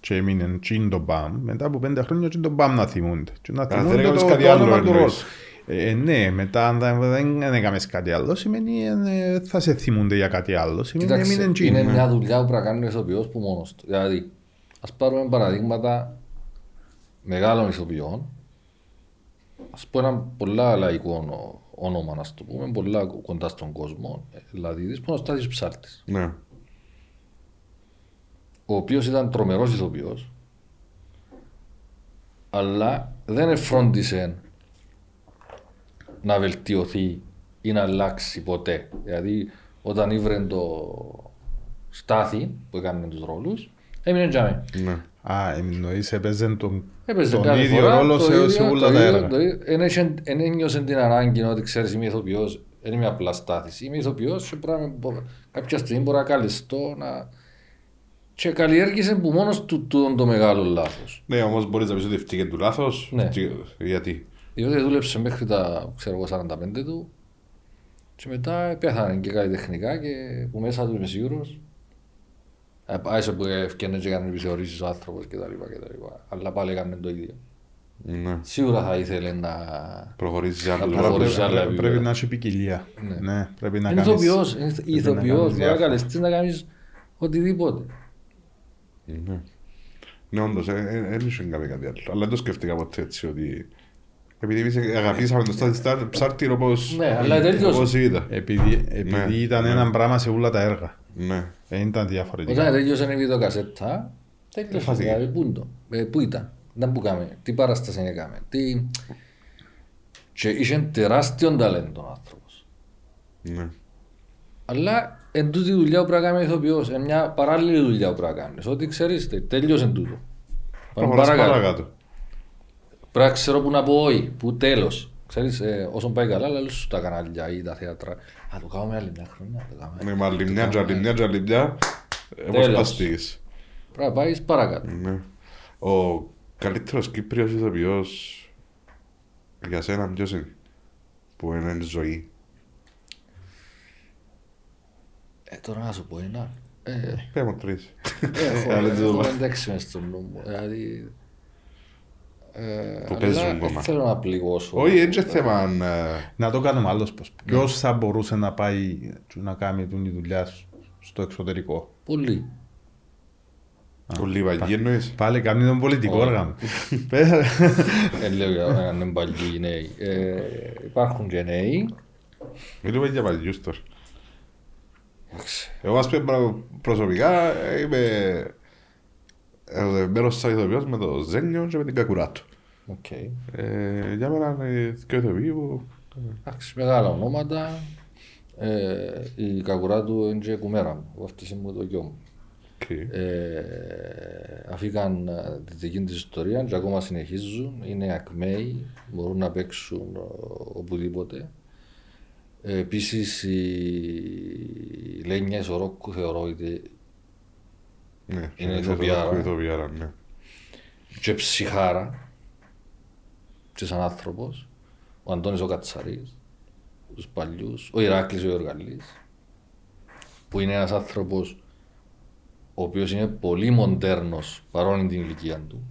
και έμεινε τσιν το μπαμ, μετά από πέντε χρόνια τσιν το μπαμ να θυμούνται. Και να δεν θυμούνται έκαμες το, κάτι το άλλο, όνομα του ρόλου. εννοείς. Ε, ναι, μετά αν δεν- δεν έκαμες κάτι άλλο, σημαίνει ε, θα σε θυμούνται για κάτι άλλο. Σημαίνει Κοίταξε, έμεινε τσιν. είναι ναι. μια δουλειά που πρέπει να κάνει ο ηθοποιός που μόνος του. Δηλαδή, ας πάρουμε παραδείγματα μεγάλων ηθοποιών, ας πω ένα πολλά λαϊκό όνο- όνομα, να το πούμε, πολλά κοντά στον κόσμο, ε, Λαδίδης, που είναι ο Στάθης Ψάρτης, Ναι. Ο οποίος ήταν τρομερός ηθοποιός, αλλά δεν εφρόντισε να βελτιωθεί ή να αλλάξει ποτέ. Δηλαδή, όταν ήβρε το στάθη που έκανε τους ρόλους, έμεινε τζάμε. Ναι. Α, εννοείς έπαιζε τον, Έπαιζε τον κάθε ίδιο φορά ρόλο το σε, ίδιο, σε όλα το τα ίδιο, έργα. το ίδιο. Εν είχε- εν ένιωσε την ανάγκη ότι ξέρεις είμαι ηθοποιός, δεν είμαι απλά στάθης. Είμαι ηθοποιός και πρέπει να μπο- κάποια στιγμή μπορώ να καλεστώ να... Και καλλιέργησε που μόνος του τούτον το μεγάλο λάθος. Ναι, όμως μπορείς να πεις ότι φτύγε του λάθος. Ναι. Τι- Γιατί; Διότι δούλεψε μέχρι τα ξέρω εγώ 45 του και μετά πέθανε και καλλιτεχνικά και που μέσα του είμαι σίγουρος ε, Άισε που ευκαινέ και έκανε επιθεωρήσεις ο άνθρωπος και τα λοιπά και τα λοιπά. Αλλά πάλι έκανε το ίδιο. Ναι. Σίγουρα θα ήθελε να... Προχωρήσει Να άλλο. προχωρήσει. Άρα Χωρίς πρέπει, άλλα πρέπει, επίπεδα. να έχει ποικιλία. Ναι. Ναι, πρέπει να Είναι κάνεις... ηθοποιός, είναι πρέπει να ηθοποιός, κάνεις μπορεί να διάφορα. καλεστείς να κάνεις οτιδήποτε. Ναι. Ναι, όντως, δεν είχε κάνει κάτι άλλο. Αλλά δεν το σκέφτηκα ποτέ έτσι ότι... Επειδή εμείς αγαπήσαμε το Στάδι ψάρτυρ όπως... Ναι, αλλά τελείωσε. Όπως είδα. Επειδή, επειδή Ναι, ήταν ναι. ένα πράγμα σε όλα τα έργα. Ναι. Δεν ήταν διαφορετικά. Όταν τέλειωσε η βιντεοκασέτα, τέλειωσε. Εφάθηκε. Δηλαδή, πού είναι το, ε, πού ήταν, δεν που κάμε, τι παράσταση έκαμε, τι... Και είχε τεράστιο ταλέντο ο άνθρωπος. Ναι. Αλλά εν τούτη δουλειά που πρέπει να κάνει ο ηθοποιός, εν μια παράλληλη δουλειά που πρέπει να κάνεις, ότι ξέρεις, τε- τέλειωσε τούτο. Πάμε Προχωράς παρακάτω. παρακάτω. Πρέπει να ξέρω που να πω όχι, που τέλος. Ξέρεις, ε, όσο πάει καλά, λέω σου τα κανάλια ή τα θέατρα. Α, το κάνουμε άλλη μια χρονιά, το κάνουμε. Ναι, μα λιμνιά, τζαλιμνιά, τζαλιμνιά. Όπως Τέλος. παστείς. Πρέπει να πάεις παρακάτω. Ναι. Ο καλύτερος Κύπριος ηθοποιός για σένα ποιος είναι που είναι ζωή; Ε, τώρα να σου πω ένα. Ε, Πες μου τρεις. Έχω, Ε, αλλά δεν το έχω πα- εντάξει μες στο νου μου. Δηλαδή, ε, Που αλλά παίζουν δεν ακόμα. θέλω να πληγώσω. Όχι, έτσι θέμα. ε, Να το κάνουμε άλλος πώς. Ποιος θα μπορούσε να πάει να κάνει τη δουλειά στο εξωτερικό. Πολύ. Ο Λιβαγί εννοείς; Πάλι κάνει τον πολιτικό Όχι. όργανο. (laughs) Δεν λέω για έναν εμπαλιού νέοι. Ε, υπάρχουν και νέοι. Μιλούμε για παλιούς τώρα. Εντάξει. Εγώ ας πούμε προσωπικά ε, είμαι ερωτευμένος σαν ηθοποιός με το Ζένιο και με την Κακουράτου. Οκ. Ε, Για μένα είναι δύο ηθοποιοί που... Εντάξει, μεγάλα ονόματα. Ε, η κακουρά του είναι και κουμέρα μου. Εγώ αυτή μου το γιο μου. Οκ. Ε, αφήκαν ε, τη δική της ιστορία και ακόμα συνεχίζουν. Είναι ακμαίοι, μπορούν να παίξουν ε, οπουδήποτε. Ε, Επίσης η Λένια Σορόκου θεωρώ ότι Ναι, Είναι ηθοποιάρα. ηθοποιάρα, ναι. και ψυχάρα και σαν άνθρωπος. Ο Αντώνης ο Κατσαρής, τους παλιούς, ο Ηράκλης ο Ιωργαλής, που είναι ένας άνθρωπος ο οποίος είναι πολύ μοντέρνος παρόλη την ηλικία του.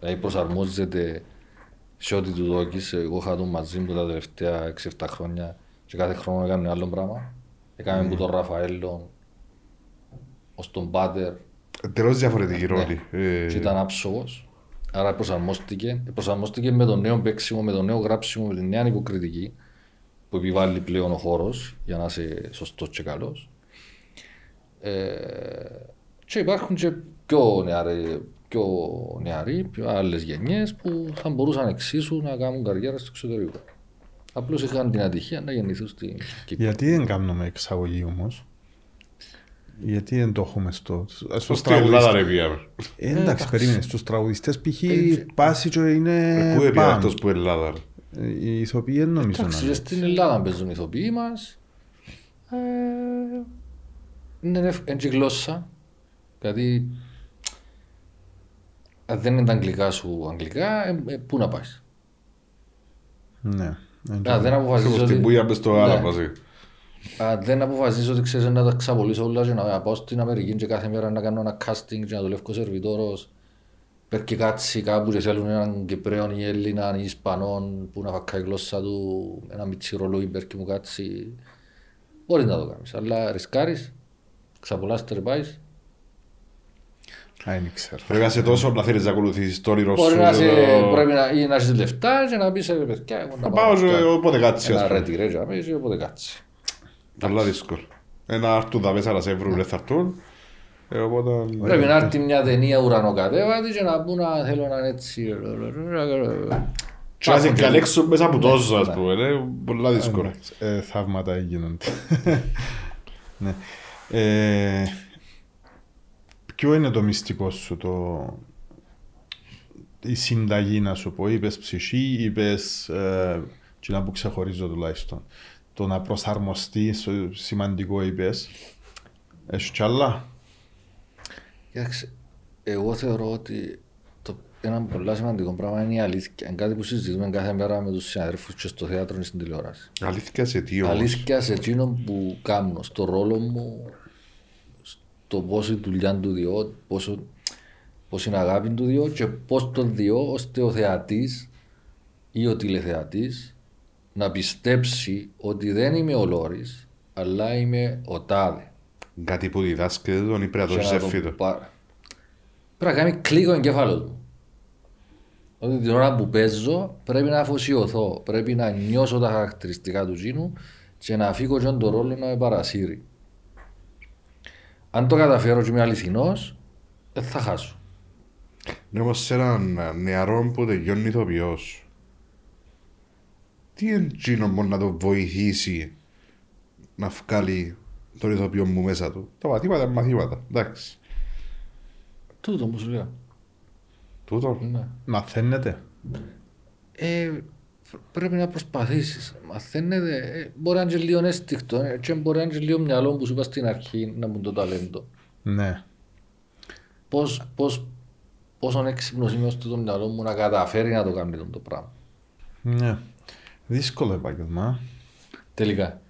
Δηλαδή προσαρμόζεται σε ό,τι του δόκεις. Εγώ είχα τον μαζί μου τα τελευταία 6-7 χρόνια και κάθε χρόνο έκανε άλλο πράγμα. Έκαμε που τον Ραφαέλο ως τον Πάτερ Τελώς διαφορετική ναι. ρόλη. Ε, και ήταν άψογος. Άρα προσαρμόστηκε. Προσαρμόστηκε με το νέο παίξιμο, με το νέο γράψιμο, με τη νέα νοικοκριτική που επιβάλλει πλέον ο χώρος για να είσαι σωστός και καλός. Ε, και υπάρχουν και πιο νεαροί, πιο νεαροί, πιο άλλες γενιές που θα μπορούσαν εξίσου να κάνουν καριέρα στο εξωτερικό. Απλώς είχαν την ατυχία να γεννηθούν στην Κύπρο. Γιατί δεν κάνουμε εξαγωγή όμως; Γιατί δεν το έχουμε στο, στους Πώς στην Ελλάδα τραγουδιστές. ρε πήγαμε. Ε, εντάξει, περίμενε. Στους τραγουδιστές π.χ. Έτσι. πάση και είναι Πού έπιε μπαμ. αυτός που είναι Ελλάδα ρε. Ε, Οι ηθοποιοί δεν νομίζω να Εντάξει, και είναι. στην Ελλάδα παίζουν οι ηθοποιοί μας. Ε, είναι ευ- είναι και γλώσσα. Γιατί αν δεν είναι τα αγγλικά σου αγγλικά, ε, ε, πού να πάει. Ναι. Δεν Αν δεν αποφασίζεις Όπως ότι, την πουιά μες στο Ναι. άλλο μαζί. αν δεν αποφασίζεις ότι ξέρεις να τα ξαπολύσω όλα και να πάω στην Αμερική και κάθε μέρα να κάνω ένα casting και να δουλεύω σερβιτόρος Πέρ και κάτσει κάπου και θέλουν έναν Κυπρέον ή Έλληνα ή Ισπανόν που να φακάει η γλώσσα του ένα μιτσί ρολόι πέρ και μου κάτσει Μπορείς να το κάνεις, αλλά ρισκάρεις, ξαπολάς τερπάεις Α, δεν ξέρω. Πρέπει να είσαι τόσο να θέλεις να ακολουθήσεις το όνειρο Μπορεί σου. να, σε, το- πρέπει να, ή να έχεις λεφτά και να πεις «Ε, παιδιά, εγώ Να να πάω πάω και όποτε κάτσει. ας ένα πούμε. ρετυρέ και να πεις, όποτε κάτσει. Πολλά δύσκολο. Ένα άρτου τα μέσα να σε βρουν, δεν θα έρθουν. Ε, οπότε... Πρέπει να έρθει μια ταινία ουρανοκατέβατη και να πούν να θέλω να είναι έτσι. Και να σε Υπάρχουν καλέξουν μέσα από τόσο, ας ναι. πούμε. Είναι πολλά δύσκολο. Εντάξει, ε, θαύματα γίνονται. (laughs) ναι. Ε, ποιο είναι το μυστικό σου, το... η συνταγή να σου πω, είπες ψυχή, είπες ε, τι να που ξεχωρίζω τουλάχιστον. Το να προσαρμοστεί, στο σημαντικό είπες. Έχει κι άλλα; Κοίταξε, εγώ θεωρώ ότι το, ένα πολύ σημαντικό πράγμα είναι η αλήθεια. Είναι κάτι που συζητούμε κάθε μέρα με τους συναδέλφους και στο θέατρο και στην τηλεόραση. Αλήθεια σε τι όμως; Αλήθεια σε εκείνο που κάνω, στο ρόλο μου, στο πόσο η δουλειά του διό, πόσο πώς είναι αγάπη του διό και πώς το διό ώστε ο θεατής ή ο τηλεθεατής να πιστέψει ότι δεν είμαι ο Λόρης αλλά είμαι ο Τάδε. Κάτι που διδάσκεται τον ή πρέπει να το Και να τον ζεφίδω. πά- Πρέπει να κάνει κλικ ο εγκέφαλο του. Ότι την ώρα που παίζω πρέπει να αφοσιωθώ, πρέπει να νιώσω τα χαρακτηριστικά του τζίνου και να φύγω και τον ρόλο να με παρασύρει. Αν το καταφέρω και είμαι αληθινός, δεν θα χάσω. Ναι, όμως σε έναν νεαρό που τελειώνει ηθοποιός, τι εντζήνο μπορεί να το βοηθήσει να βγάλει τον ηθοποιό μου μέσα του; Τα μαθήματα, μαθήματα, εντάξει. Τούτο μου σου λέω. Τούτο; Ναι. Μαθαίνετε. Ε, πρέπει να προσπαθήσεις. Μαθαίνετε, ε, μπορεί να είναι και λίγο αίσθηκτο ε, και μπορεί να είναι και λίγο μυαλό που σου είπα στην αρχή να μου το ταλέντο. Ναι. πώς, πώς, πόσο έξυπνος είμαι ώστε το μυαλό μου να καταφέρει να το κάνει το πράγμα. Ναι. Δύσκολο επάγγελμα. Τελικά.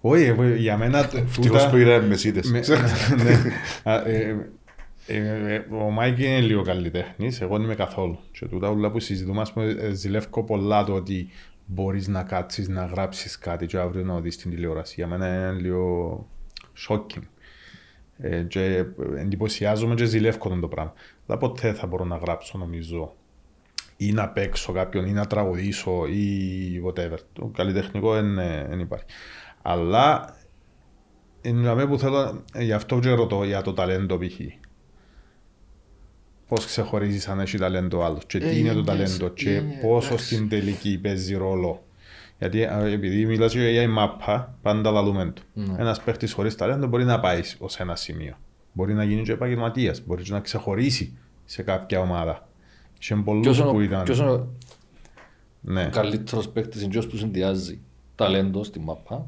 Όχι, εγώ- για μένα τ- Ευτυχώς που τούτα... (laughs) είδαμε Ο Μάικ είναι λίγο καλλιτέχνης, εγώ δεν είμαι καθόλου. Και τούτα όλα που συζητούμε, ας πούμε, ε, ζηλεύω πολλά το ότι μπορείς να κάτσεις να γράψεις κάτι και αύριο να δεις την τηλεόραση. Για μένα είναι λίγο shocking. Ε, και εντυπωσιάζομαι και ζηλεύω τον το πράγμα. Αλλά ποτέ θα μπορώ να γράψω νομίζω ή να παίξω κάποιον ή να τραγουδήσω ή whatever. Το καλλιτεχνικό δεν δεν υπάρχει. Αλλά είναι για μένα που θέλω, ε, γι' αυτό και ρωτώ για το ταλέντο π.χ. Πώς ξεχωρίζεις αν έχει ταλέντο ο άλλος και τι Ε, είναι το yes, ταλέντο και ε, πόσο εντάξει. στην τελική παίζει ρόλο. Γιατί α, επειδή μιλάς για η μάπα, πάντα λαλούμε το. Ναι. Ένας παίχτης χωρίς ταλέντο μπορεί να πάει ως ένα σημείο. Μπορεί να γίνει και επαγγελματίας, μπορεί και να ξεχωρίσει σε κάποια ομάδα. Και Ποιος πολλούς είναι, που ο- ήταν. ποιος είναι ο Ναι. καλύτερος παίκτης είναι ποιος που συνδυάζει ταλέντο στη μάπα,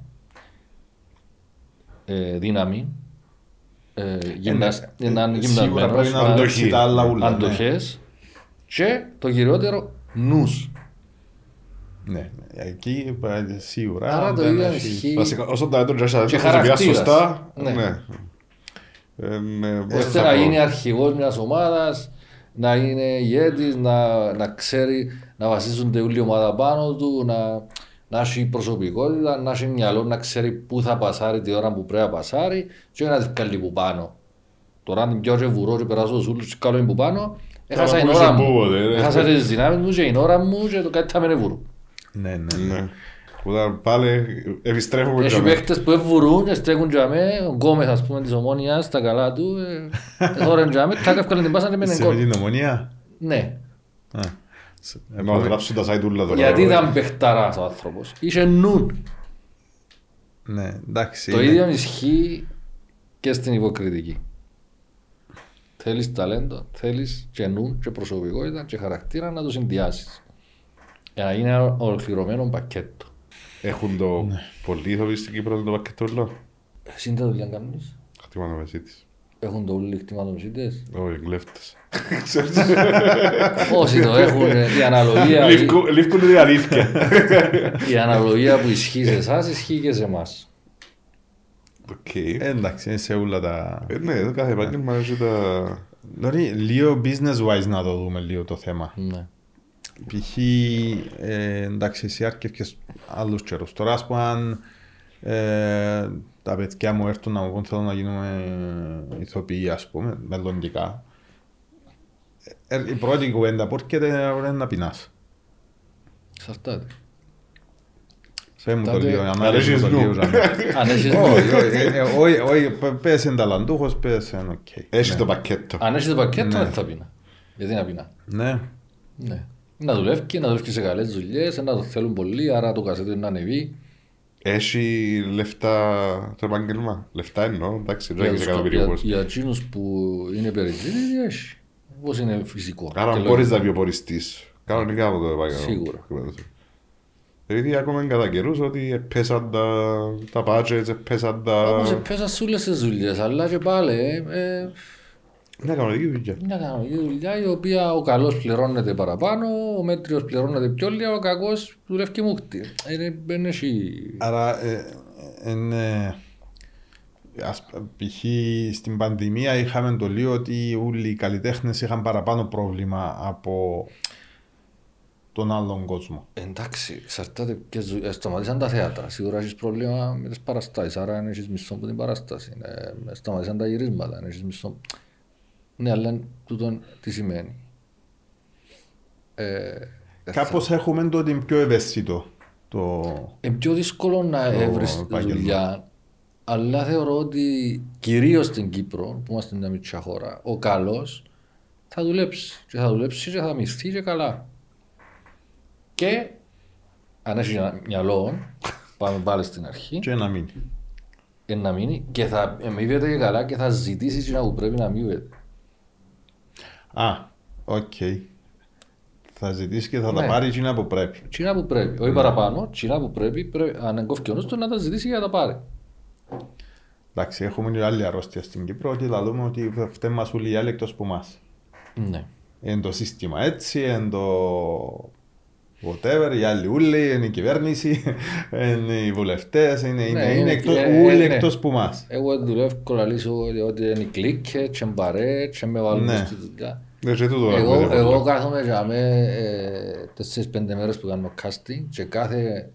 ε, δύναμη, ε, γυμνασ... Ε, έναν ε, γυμνασμένος, Σίγουρα πρέπει να αν- αντοχεί τα άλλα ούλα. ναι. αντοχές και το κυριότερο νους. Ναι, ναι. εκεί ε, σίγουρα. Άρα το δεν ίδιο έχει- ισχύει Βασικά, όσο τα έντονα και Και χαρακτήρα χαρακτήρας. σωστά, Ναι. ναι. Ε, ναι, δεν ώστε θα να πω. γίνει αρχηγός μιας ομάδας, να είναι ηγέτης, να, να ξέρει να βασίζονται όλη η ομάδα πάνω του, να, να έχει προσωπικότητα, να έχει μυαλό, να ξέρει πού θα πασάρει τη ώρα που πρέπει να πασάρει και να τη βγάλει που πάνω. Τώρα αν την πιάω και βουρώ και περάσω τους ούλους και κάνω είναι που πάνω, έχασα Άρα την που ώρα είσαι μου. πούποτε, ναι. Έχασα τις δυνάμεις μου και την ώρα μου και το κάτι θα με βουρού. Ναι, ναι. Ναι. Όταν πάλι επιστρέφουμε Έχει για μένα. παίχτες που βουρούν και στέκουν για με, ο Γκόμες ας πούμε της ομόνιας, τα καλά του, ε, (laughs) τώρα για με, τα έφκαλε την πάσα και μένει Είσαι με γκολ. την ομονία. Ναι. Α, σε- ε, Να γράψουν τα site ούλα τώρα. Γιατί ήταν παιχταράς ο άνθρωπος. Είχε νουν. Ναι, εντάξει. Το είναι- ίδιο ισχύει και στην υποκριτική. Θέλεις ταλέντο, θέλεις και νουν και προσωπικότητα και χαρακτήρα να το συνδυάσεις. Για να γίνει ένα ολοκληρωμένο πακέτο. Έχουν το Ναι. πολύ ηθοποιοί στην Κύπρο το πακετούλο. Εσύ τι δουλειά κάνεις. Κτηματομεσίτης. Έχουν το όλοι κτηματομεσίτες. Όχι, κλέφτες. (laughs) Όσοι το έχουν, ε, η αναλογία, η, Λίφκουν την αλήθεια. (laughs) η αναλογία που ισχύει σε εσάς ισχύει και σε εμάς. Οκ. Ε, Εντάξει, είναι σε όλα τα... Ε, Ναι, το κάθε επάγγελμα έχει τα... Δηλαδή, λίγο business wise να το δούμε λίγο το θέμα. Ναι. Π.χ. Ε, εντάξει, εσύ άρκευκες άλλους καιρούς. Τώρα, ας πούμε, αν ε, τα παιδιά μου έρθουν να μου πούν θέλω να γίνουμε ηθοποιοί, ας πούμε, μελλοντικά. Ε, η πρώτη κουβέντα που έρχεται είναι να πεινάς. Εξαρτάται. Σε μου το Τότε- λίγο, Αλλά ανάλυση μου το έχεις λίγο. νου. Ζανέ. Αν έχεις Όχι, νου, όχι, ε, ε, όχι, όχι, πε- πες είναι ταλαντούχος, πες είναι οκ. Έχει Ναι. το πακέτο. αν έχεις το πακέτο Ναι. δεν θα πεινά. Γιατί να πεινά; Ναι. Ναι. Να δουλεύει και να δουλεύει και σε καλές δουλειές, να το θέλουν πολύ, άρα το κασέτο είναι να ανεβεί. Έχει λεφτά το επάγγελμα. Λεφτά εννοώ, εντάξει, δεν Για, έχεις τους, εκατομμύριο για, πώς. για εκείνους που είναι περιζήτητοι, έχει. Πώς είναι φυσικό. Άρα Και μπορείς λογικό. να βιοποριστείς. Κανονικά από το επάγγελμα. Σίγουρα. Δηλαδή ακόμα κατά καιρούς ότι πέσαν τα, τα budgets, πέσαν τα... Όμως έπαιζα σε όλες τις δουλειές, αλλά και πάλι ε, ε, Μια κανονική δουλειά. μια κανονική δουλειά η οποία ο καλός πληρώνεται παραπάνω, ο μέτριος πληρώνεται πιο λίγα, ο κακός δουλεύει μούχτη. Είναι, δεν έχει... Άρα, ε, είναι... ας- π.χ. στην πανδημία είχαμε το λίγο ότι όλοι οι καλλιτέχνες είχαν παραπάνω πρόβλημα από τον άλλον κόσμο. Εντάξει, εξαρτάται και ζου... ε, σταματήσαν τα θέατρα. Σίγουρα έχεις πρόβλημα με τις παραστάσεις, άρα αν έχεις μισθό από την παράσταση. Ε, σταματήσαν τα γυρίσματα, αν έχεις μισθό... Ναι, αλλά τούτο τι σημαίνει; Ε, Κάπως έχουμε το ότι είναι πιο ευαίσθητο. Το... Είναι πιο δύσκολο να Το βρεις επάγγελμα. δουλειά, αλλά θεωρώ ότι κυρίως στην Κύπρο, που είμαστε μια μικρή χώρα, ο καλός θα δουλέψει. Και θα δουλέψει και θα μισθεί και καλά. Και αν έχεις ένα μυαλό, πάμε πάλι στην αρχή, και να μείνει. και να μείνει και θα αμείβεται και καλά και θα ζητήσεις και να που πρέπει να αμείβεται. Α, οκ. Θα ζητήσεις και θα τα Ναι. πάρει εκείνα που πρέπει. Τσίνα που πρέπει, όχι παραπάνω, τσίνα που πρέπει, πρέπει αν κόφει ο νους του να τα ζητήσει και να τα πάρει. Εντάξει, έχουμε και άλλη αρρώστια στην Κύπρο ότι λαλούμε ότι φταίμε μας όλοι οι άλλοι εκτός που μας. Ναι. Είναι το σύστημα έτσι, είναι το whatever, οι άλλοι ούλοι, είναι η κυβέρνηση, είναι οι βουλευτές, είναι, είναι, Ναι, είναι είναι- εκτός, ε, όλοι ναι. εκτός που μας. Εγώ δουλεύω να λύσω ότι είναι κλίκε, και μπαρέ, και με βάλουν Ναι. στη δουλειά. Ναι, και τούτο Εγώ, ακούγεται εγώ πολύ. κάθομαι για με ε, τέσσερις πέντε μέρες που κάνω casting και κάθε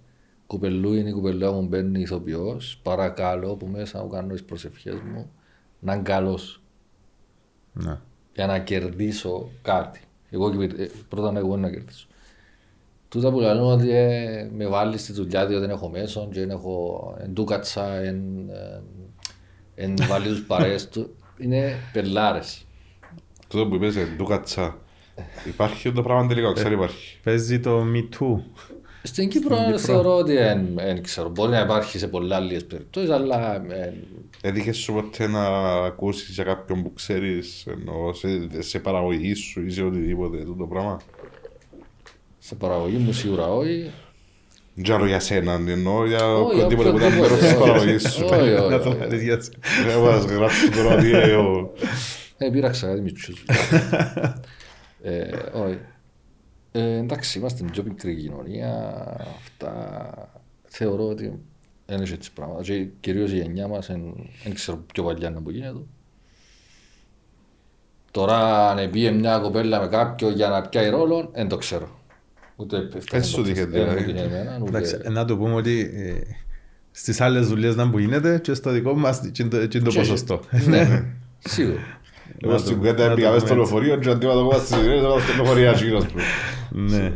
κουπελού είναι η κουπελούα μου μπαίνει ηθοποιός, παρακαλώ που μέσα μου κάνω τις προσευχές μου να είναι καλός Ναι. για να κερδίσω κάτι. Εγώ, κυβε- ε, πρώτα εγώ να κερδίσω. Τούτα που λένε ότι ε, με βάλεις στη δουλειά διότι δεν έχω μέσον και δεν έχω εντούκατσα, εν, ε, εν (laughs) βάλει τους παρέες του, είναι πελάρες. Τούτο που είπες, ε, ντούκατσα. Υπάρχει το πράγμα τελικά, ξέρω υπάρχει. Παίζει το Me Too. Στην Κύπρο θεωρώ ότι δεν ξέρω, μπορεί να υπάρχει σε πολλά άλλες περιπτώσεις, αλλά ε, Έτυχες σου ποτέ να ακούσεις για κάποιον που ξέρεις, εννοώ, σε, σε παραγωγή σου ή σε οτιδήποτε τούτο πράγμα; Σε παραγωγή μου σίγουρα όχι. Δεν ξέρω για σένα, εννοώ για Όχι, οτιδήποτε που ήταν οποιοδήποτε. μέρος της παραγωγής σου. Όχι, όχι, Να το όχι. πάρεις για σένα. Δεν μας γράψει τώρα τι έχω. Ε, πήραξα κάτι μητσούς. ε, όχι. Ε, εντάξει, είμαστε μια πιο μικρή κοινωνία. Αυτά θεωρώ ότι δεν έχει έτσι πράγματα. Και κυρίως η γενιά μας δεν ξέρω πιο παλιά να που γίνεται. Τώρα αν πήγε μια κοπέλα με κάποιον για να πιάει ρόλο, δεν το ξέρω. Ούτε Δεν σου τύχε, δεν μου δηλαδή. τύχε εμένα, ούτε- Εντάξει, ε, να το πούμε ότι ε, στις άλλες δουλειές να που γίνεται και στο δικό μας και είναι το- και είναι το Και- ποσοστό. Ναι, σίγουρα. Εγώ στην κουέτα να το πήγαμε στο πούμε λεωφορείο και αντί να το πούμε στις ιδέες, εγώ στο λεωφορείο αγίνος. Ναι.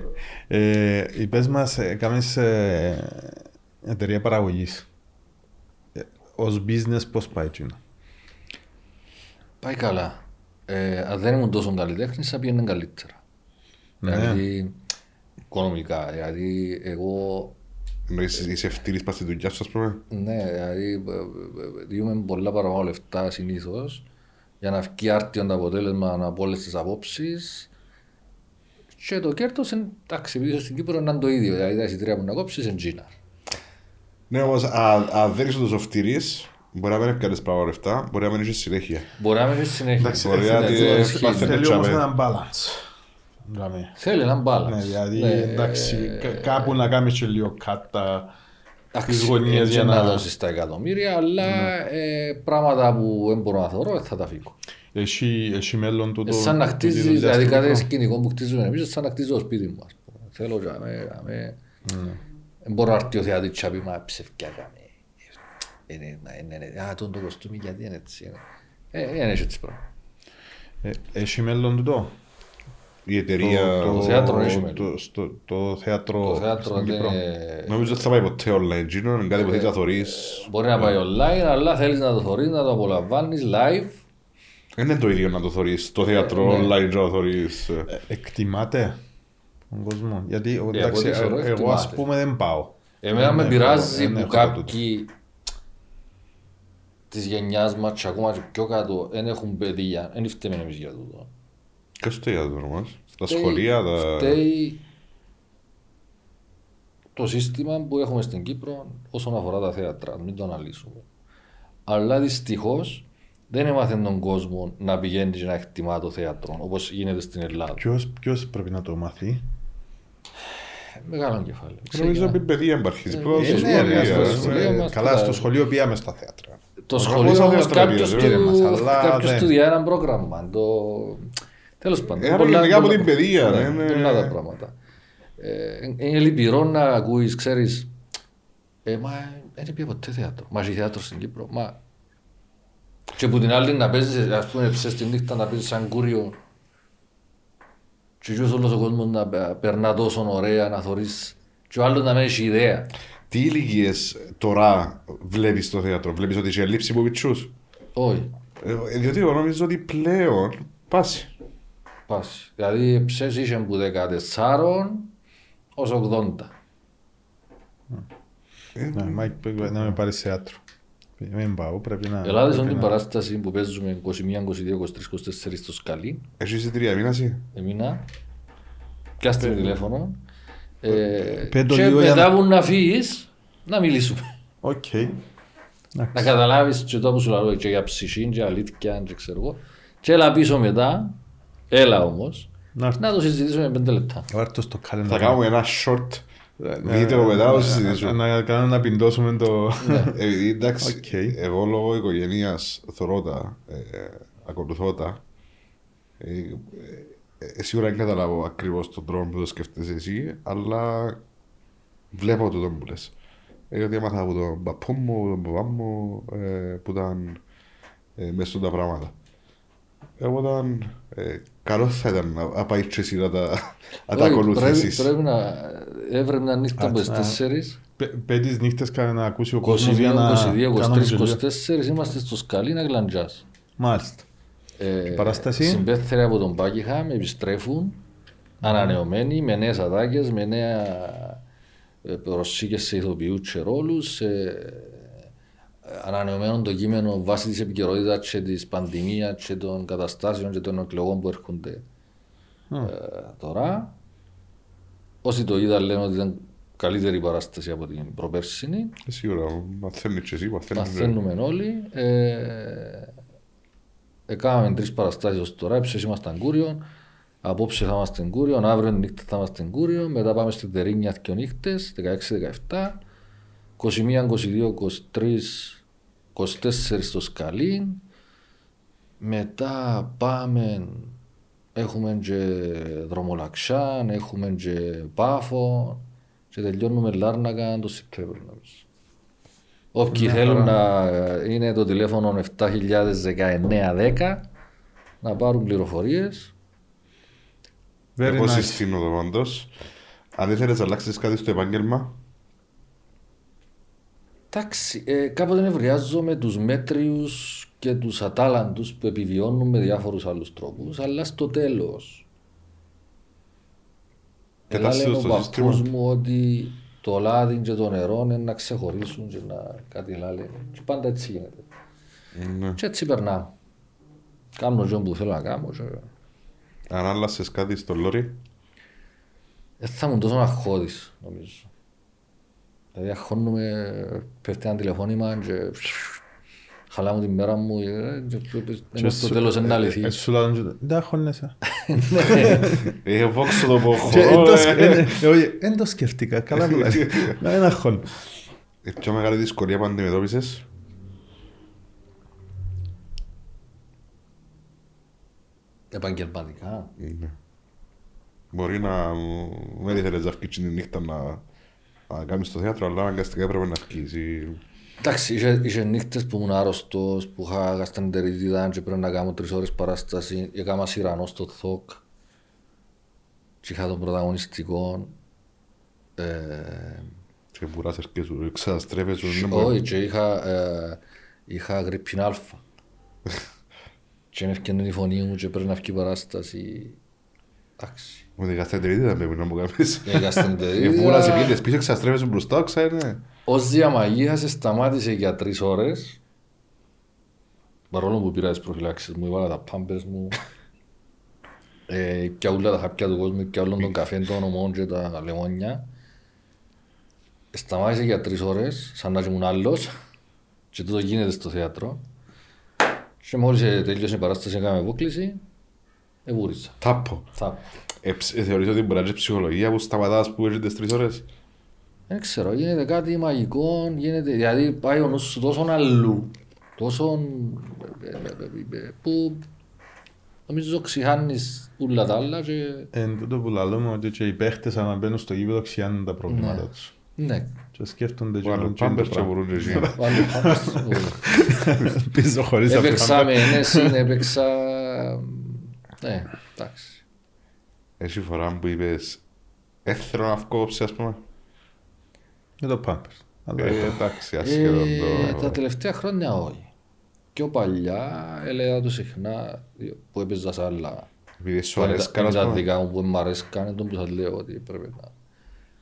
Ε, είπες μας, ε, κάνεις ε, εταιρεία παραγωγής. Ε, ως business πώς πάει εκείνο; Πάει καλά. Ε, αν δεν ήμουν τόσο καλλιτέχνης θα πήγαινε καλύτερα. Ναι. Δηλαδή, οικονομικά. Δηλαδή, εγώ, Εννοείς είσαι ευτήρης πας στη δουλειά σου, ας πούμε. ναι, δηλαδή, ε, ε, ε, διούμε πολλά παραπάνω λεφτά συνήθως για να βγει άρτιο το αποτέλεσμα από όλες τις απόψεις και το κέρδος, είναι- εντάξει, επειδή στην Κύπρο είναι το ίδιο, δηλαδή τα εισιτήρια που να κόψεις είναι Gina. Ναι, όμως, α- αν δεν είσαι τόσο ευτήρης, μπορεί να μην έπιανες πράγματα λεφτά, μπορεί να μην έχεις συνέχεια. Μπορεί να μην έχει συνέχεια. Εντάξει, μπορεί Ναι, να ναι, τη- αυτό έχει ισχύει. πάθει- Θέλει τσάμε. όμως ένα balance. Δηλαδή, Θέλει έναν balance. Ναι, δηλαδή, Ναι, εντάξει, ε, κα- κάπου να κάνεις και λίγο κάτα τις Εντάξει, γωνίες έτσι για να να... δώσεις τα εκατομμύρια, αλλά ε, πράγματα που δεν μπορώ να θεωρώ δεν θα τα φύγω. Έχει, έχει μέλλον τούτο. Ε, σαν να τούτη χτίζεις, δουλειά δηλαδή στην κάθε Κύπρο. σκηνικό που χτίζουμε εμείς, σαν να χτίζω το σπίτι μου. ας πούμε. Θέλω για με, για με. Ναι. Δεν μπορώ να έρθει ο θεατής και να πει, μα ψευκιά κάμε. Ε, ναι, ναι, ναι, ναι. Α, τον το κοστούμι γιατί είναι έτσι. Ε, δεν έχει έτσι πράγμα. Ε, Έχει μέλλον τούτο; Η εταιρεία... το θέατρο έχει μέλλον. το- στο- Το θέατρο Το θέατρο στην δεν Κύπρο. είναι... Νομίζω ότι θα πάει ποτέ online, Gino, είναι κάτι που θέλεις να θωρείς. Μπορεί να πάει online, αλλά θέλεις να το θωρείς, να το απολαμβάνεις live. Δεν είναι το ίδιο να το θωρείς το θέατρο Ναι. online και να το θωρείς. ε. Ε, Εκτιμάται τον κόσμο. Γιατί από εντάξει, ό,τι ξέρω, ε, εγώ εκτιμάται. ας πούμε δεν πάω. Εμένα Δεν με έχω- πειράζει δεν που έχω κάποιοι της γενιάς μας και ακόμα και πιο κάτω δεν έχουν παιδεία. Δεν φταίμε εμείς για τούτο. Και στο θέατρο μας; Τα Φταίει- σχολεία, τα... Φταίει το σύστημα που έχουμε στην Κύπρο όσον αφορά τα θέατρα, μην το αναλύσουμε. Αλλά δυστυχώς δεν έμαθαν τον κόσμο να πηγαίνει και να εκτιμά το θέατρο όπως γίνεται στην Ελλάδα. Ποιος, ποιος πρέπει να το μάθει; Μεγάλο κεφάλαιο. Νομίζω ότι η παιδεία υπάρχει. Ε, Πρώτα ε, στο ναι, ρε, σχολείο, στο ε. σχολείο Ε, μας Καλά, τώρα- στο σχολείο πήγαμε στα θέατρα. Το Ο σχολείο Ραφώος όμως αθεατραπείας, κάποιος ρε, του, μας, αλλά κάποιος δεν- του διά ένα πρόγραμμα. Το... Τέλος πάντων. Ε, άρα πολλά- γενικά από πολλά- την παιδεία, Ναι, ναι, ναι. Πολλά τα πράγματα. Ε, είναι λυπηρό να ακούεις, ξέρεις, ε, μα δεν πήγε ποτέ θέατρο. Μα έχει θέατρο στην Κύπρο. Μα... Και που την άλλη να παίζεις, ας πούμε, ψες τη νύχτα να παίζεις σαν κούριο και ποιος όλος ο κόσμος να πε- περνά τόσο ωραία, να θωρείς και ο άλλος να μην έχει ιδέα. Τι ηλικίες τώρα βλέπεις στο θέατρο, βλέπεις ότι έχει λήψη από πιτσού. Όχι. Ε, διότι εγώ νομίζω ότι πλέον πάσει. Πάση. Δηλαδή ψες είχε που 14 ως 80. Ναι, Μάικ, πρέπει να με πάρεις θέατρο. Μην πάω, πρέπει να... Ελλάδα πρέπει είναι την να- παράσταση που παίζουμε 21, 22, 23, 24 στο σκαλί. Έχει εισιτήρια, μην ασύ. Εμείνα. Πιάστε με τηλέφωνο. Ε, Πέντο και λίγο για μετά να- που να φύγεις, να μιλήσουμε. Οκ. να Εντάξει. καταλάβεις και το που σου λέω και για ψυχή και αλήθεια και ξέρω εγώ. Και έλα πίσω μετά, έλα όμως, Να έρθω. να το συζητήσουμε πέντε λεπτά. Βάρ' στο calendar. Θα κάνουμε ένα short Ναι, βίντεο μετά να- να συζητήσουμε. Να κάνουμε να πιντώσουμε το... Επειδή εντάξει, (laughs) Οκ. εγώ λόγω οικογένειας θωρώ τα, ε, ακολουθώ τα. Ε, ε, ε, σίγουρα δεν καταλάβω ακριβώς τον τρόπο που το σκέφτεσαι εσύ, αλλά βλέπω το που λες. Γιατί έμαθα από τον παππού μου, τον παπά μου, ε, που ήταν ε, μέσα στα πράγματα. Εγώ ήταν ε, καλό θα ήταν να, να πάει και εσύ να τα, (laughs) να τα Όχι, ακολουθήσεις. Πρέπει, πρέπει να έβρε μια νύχτα από τις Α, 4 Πέ- Πέτεις νύχτες κα- να ακούσει ο 22, κόσμος για να 22, κάνουμε 23, και λίγο. 24 είμαστε στο σκαλί να γλαντζάς. Μάλιστα. Ε, παράσταση; Συμπέθεροι από τον Buckingham επιστρέφουν ανανεωμένοι με νέες ατάκες, με νέα ε, προσήκες σε ηθοποιούς και ρόλους, σε ανανεωμένο το κείμενο βάσει της επικαιρότητας και της πανδημίας και των καταστάσεων και των εκλογών που έρχονται Α. ε, τώρα. Όσοι το είδαν λένε ότι ήταν καλύτερη παράσταση από την προπέρσινη. Ε, Σίγουρα, μαθαίνεις και εσύ, μαθαίνεις. Μαθαίνουμε όλοι. Ε, έκαναμε τρεις παραστάσεις ως τώρα, έψες ήμασταν Κούριο, απόψε θα είμαστε Κούριο, αύριο νύχτα θα είμαστε Κούριο, μετά πάμε στην Τερίνια και νύχτες, 16-17, 21, 22, 23, 24 στο Σκαλί, μετά πάμε, έχουμε και δρομολαξάν, έχουμε και πάφο και τελειώνουμε Λάρνακα το Σεπτέμβριο νομίζω. Όποιοι θέλουν να ε, είναι το τηλέφωνο 701910 να πάρουν πληροφορίες. Very Εγώ nice. συστήνω το πάντως. Αν ήθελες να αλλάξεις κάτι στο επάγγελμα, Εντάξει, ε, κάποτε νευριάζομαι τους μέτριους και τους ατάλαντους που επιβιώνουν με διάφορους άλλους τρόπους, αλλά στο τέλος. Έλα Πετάς λέει το ο στο παππούς σύστημα. μου ότι το λάδι και το νερό είναι να ξεχωρίσουν και να κάτι λένε. Και πάντα έτσι γίνεται. ναι. Και έτσι περνάω. Κάνω και που θέλω να κάνω. Και... αν άλλασες κάτι στο λόρι, Δεν θα ήμουν τόσο αγχώδης, νομίζω. Δηλαδή αγχώνουμε, πέφτει ένα τηλεφώνημα και χαλάμε την μέρα μου ε, και Και και στο σου- τέλος είναι ε, αληθή. ε, Σου λάδουν και δεν αγχώνεσαι. ε, βόξω το πω Και εν το χωρώ, σκ- ε. ε, ε, όχι, εν το σκεφτήκα, καλά που λέει. Να μην αγχώνω. Η πιο μεγάλη δυσκολία που αντιμετώπισες, Επαγγελματικά. ναι. Μπορεί να μην ήθελες να βγεις την νύχτα να, να κάνεις το θέατρο, αλλά αναγκαστικά έπρεπε να βγεις. ή- Εντάξει, είχε, είχε νύχτες που ήμουν άρρωστος, που είχα γαστρεντερίτιδα και πρέπει να κάνω τρεις ώρες παράσταση. Έκανα σειρανό στο ΘΟΚ και είχα τον πρωταγωνιστικό. Ε, Και μπορείς να έρχεσαι, ξαστρέφεσαι. δεν μπορεί- όχι, και είχα, ε, είχα γρήπιν αλφα. (laughs) και με ευκαινούν η φωνή μου και πρέπει να βγει η παράσταση. Εντάξει. Με την καθέντερη πρέπει να μου κάνεις. Η γαστρεντερίτιδα- (laughs) Ε, Πού να σε πιέτες πίσω, ξαστρέφεσαι μπροστά, ξέρετε. Ως διαμαγείας σε σταμάτησε για τρεις ώρες. Παρόλο που πήρα τις προφυλάξεις μου, έβαλα τα πάμπες μου. Ε, πια όλα τα χάπια του κόσμου, πια όλων των καφέ, των ομών και τα λεμόνια. Σταμάτησε για τρεις ώρες, σαν να ήμουν άλλος. Και τούτο γίνεται στο θέατρο. Και μόλις ε, τελείωσε η παράσταση, έκαμε απόκληση. Εβούρισα. Τάπο. Θα. Ε, ψ- ε, θεωρείς ότι μπορεί να είναι ψυχολογία που σταματάς που έρχεται τις τρεις ώρες; Δεν ξέρω, γίνεται κάτι μαγικό, γίνεται, δηλαδή πάει ο νους σου τόσο αλλού, τόσο ε, ε, ε, που νομίζω ξηχάνεις όλα τα άλλα και Εν τούτο που λαλούμε ότι και οι παίχτες άμα μπαίνουν στο γήπεδο ξιάνουν τα προβλήματα Ναι. τους. ναι. Και σκέφτονται και Βάλε κάνουν και το πάμπερ και πράγμα. μπορούν και εσύ. Βάλε πάνω στο- Πίσω χωρίς αυτό. Έπαιξα με ενέση, έπαιξα... Ναι, εντάξει. Έχει φορά που είπες έθελα να βγω ας πούμε. Με το Pampers. Αλλά Ε, εντάξει, ασχεδόν Ε, το... Τα τελευταία χρόνια όχι. Πιο παλιά έλεγα το συχνά που έπαιζα σε άλλα. Επειδή σου που είναι αρέσει τα- είναι καλά, τα ας πούμε. δικά μου που μου αρέσκαν, είναι το που σας λέω ότι πρέπει να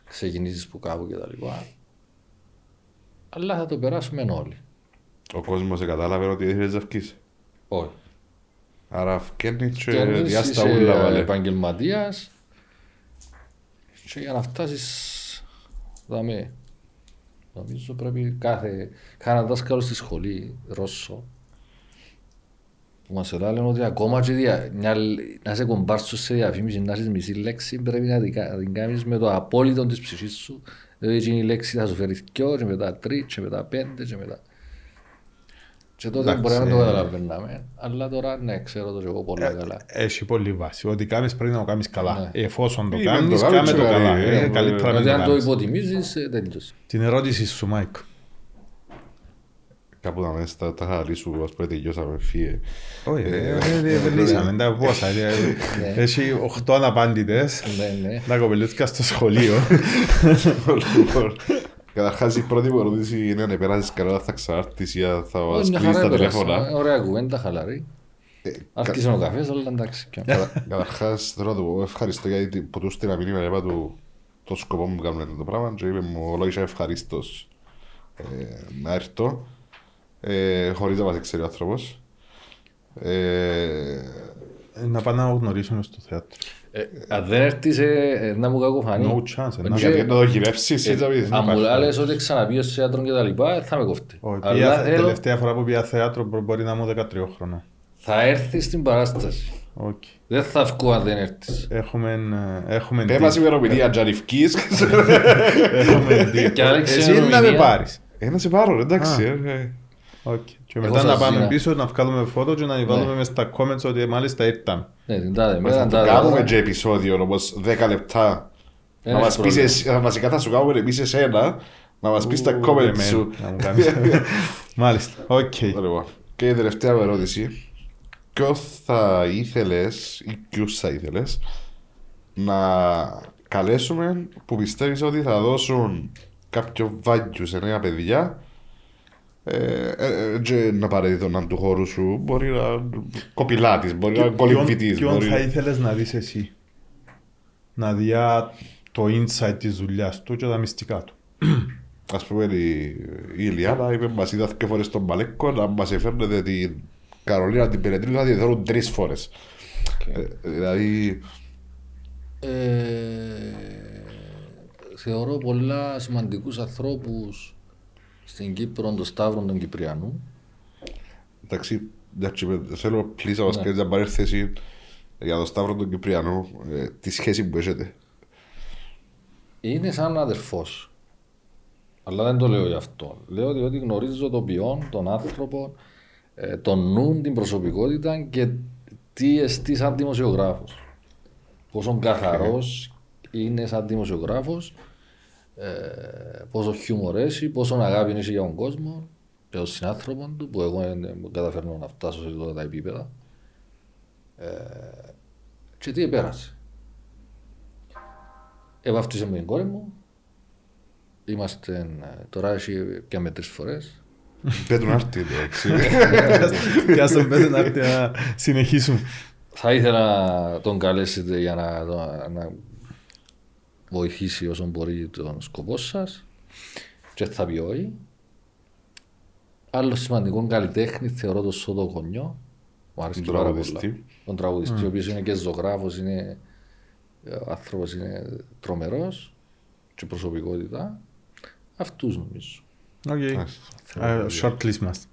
ξεκινήσεις που κάπου και τα λοιπά. Αλλά θα το περάσουμε όλοι. Ο κόσμος κατάλαβε ότι ήθελες να βγεις. Όχι. Άρα φκένεις και Και διάστα είσαι ούλα βάλε. επαγγελματίας και για να φτάσεις δαμέ. Νομίζω πρέπει κάθε, κάθε δάσκαλος στη σχολή, Ρώσο, που μας λένε ότι ακόμα και δια, μια, να είσαι κομπάρσος σε διαφήμιση, να έχεις μισή λέξη, πρέπει να την, κα- να την κάνεις με το απόλυτο της ψυχής σου. Δηλαδή εκείνη η λέξη θα σου φέρει δυο και μετά τρεις και μετά πέντε και μετά. Και τότε Εντάξει, μπορεί να το ε, καταλαβαίναμε, αλλά τώρα ναι, ξέρω το και εγώ πολύ καλά. Έχει πολύ βάση. Ό,τι κάνεις πρέπει να το κάνεις καλά. Ναι. Εφόσον το Ή κάνεις, με το κάμε κάνεις το και καλά. καλή, Ε, ε, Καλύτερα να Δηλαδή το αν το κάνεις. υποτιμήσεις, ε, τέλειωσε. Την ερώτηση σου, Μάικ. Κάπου τα μέσα τα- τα χαλή σου, ας πούμε, τελειώσαμε, φύγε. Όχι, Ε, ρε, δεν λύσαμε τα πόσα. ε, Έχει 8 αναπάντητες. Ναι, ναι. Τα κοπελούτσια στο σχολείο. Λοιπόν, Καταρχάς η πρώτη μου ερώτηση είναι αν πέρασεις καλά θα ξανάρθεις ή αν θα μας Όχι, μια κλείσεις χαρά τα έπαιξα. τηλέφωνα. Ωραία κουβέντα, χαλαρή. Ε, Άρχισε ο καφές, αλλά εντάξει. και- Καταρχάς θέλω να του πω ευχαριστώ γιατί που τους στείλα μήνυμα είπα του το σκοπό μου που κάνουμε αυτό το πράγμα και είπε μου ολόγησα ευχαρίστως ε, να έρθω ε, χωρίς να μας ξέρει ο άνθρωπος. Ε, Ε, Να πάνε να γνωρίσουμε στο θέατρο. Ε, Αν δεν έρθεις, ε, ε, να μου κακοφανεί. No chance. ε, να- Και- γιατί να το γυρεύσεις ή θα πεις. Αν μου υπάρχει. λες ότι ξαναπεί στο θέατρο και τα λοιπά, ε, θα με κόφτει. Όχι, Αλλά πήγα- θέλω, τελευταία φορά που πήγα θέατρο μπο- μπορεί να είμαι 13 χρόνο. θα έρθεις στην παράσταση. Okay. Δεν θα βγω αν δεν έρθεις. Έχουμε, ε, έχουμε Πέ μας deal. ημερομηνία Τζαριφκής. Έχουμε deal. (laughs) Και άλλαξε Εσύ είναι να με ημερομηνία. πάρεις. Ε, να σε πάρω, εντάξει. Α. ε, ε. Οκ. Και Εγώ μετά σας να πάμε δίνω. πίσω να βγάλουμε φώτο και να τη βάλουμε Ναι. μες στα comments ότι μάλιστα ήρθαμε. Ναι, την τάδε Θα μέρα, την το τάδε κάνουμε ώρα. και επεισόδιο όμως 10 λεπτά. Δεν Να έχει μας πεις πρόβλημα. εσύ, να- βασικά θα σου κάνουμε εμείς εσένα, να μας πεις τα Ου, comments εμένα, σου. να μου κάνεις. (laughs) Μάλιστα. Οκ. Λοιπόν, και η τελευταία μου ερώτηση. Ποιο θα ήθελες ή ποιους θα ήθελες να καλέσουμε που πιστεύεις ότι θα δώσουν κάποιο value σε νέα παιδιά ε, ε, ε, και να παρεδίδωναν του χώρου σου μπορεί να κοπηλάτης, μπορεί να Ποιον- κολυμβητής Ποιον μπορεί... θα ήθελες να δεις εσύ; Να δει το insight της δουλειάς του και τα μυστικά του. (clears throat) Ας πούμε η, η Ηλιάνα είπε μας είδα και φορές τον Μπαλέκο να μας εφέρνετε την Καρολίνα την Περαιτρίου θα τη δώσουν τρεις φορές. Ε, δηλαδή Ε, θεωρώ πολλά σημαντικούς ανθρώπους στην Κύπρο, τον Σταύρο τον Κυπριανού. Εντάξει, εντάξει, θέλω please να μας Ναι. κάνεις μια παρέθεση για τον Σταύρο τον Κυπριανό, ε, τη σχέση που έχετε; Είναι σαν αδερφός. Αλλά δεν το λέω γι' αυτό. Λέω διότι γνωρίζω τον ποιόν, τον άνθρωπο, ε, τον νου, την προσωπικότητα και τι εστί σαν δημοσιογράφος. Πόσο καθαρός είναι σαν δημοσιογράφος, ε, πόσο χιούμορ έχει, πόσο αγάπη έχει για τον κόσμο και τον συνάνθρωπο του, που εγώ δεν καταφέρνω να φτάσω σε αυτά τα επίπεδα. Ε, και τι επέρασε. Εβάφτισε με την κόρη μου. Είμαστε, ε, τώρα έχει πια με τρεις φορές. Δεν τον άρτη, εντάξει. Και ας τον πέντε να έρθει να συνεχίσουμε. Θα ήθελα να τον καλέσετε για να, το- να βοηθήσει όσο μπορεί τον σκοπό σας και θα πει όχι. Άλλο σημαντικό καλλιτέχνη θεωρώ το Σόδο Κονιό. Μου άρεσε Τον πάρα τραγουδιστή. πολλά. Τον τραγουδιστή, ο οποίος είναι και ζωγράφος, είναι, ο άνθρωπος είναι τρομερός και προσωπικότητα. Αυτούς νομίζω. Οκ. Ε, Short list μας.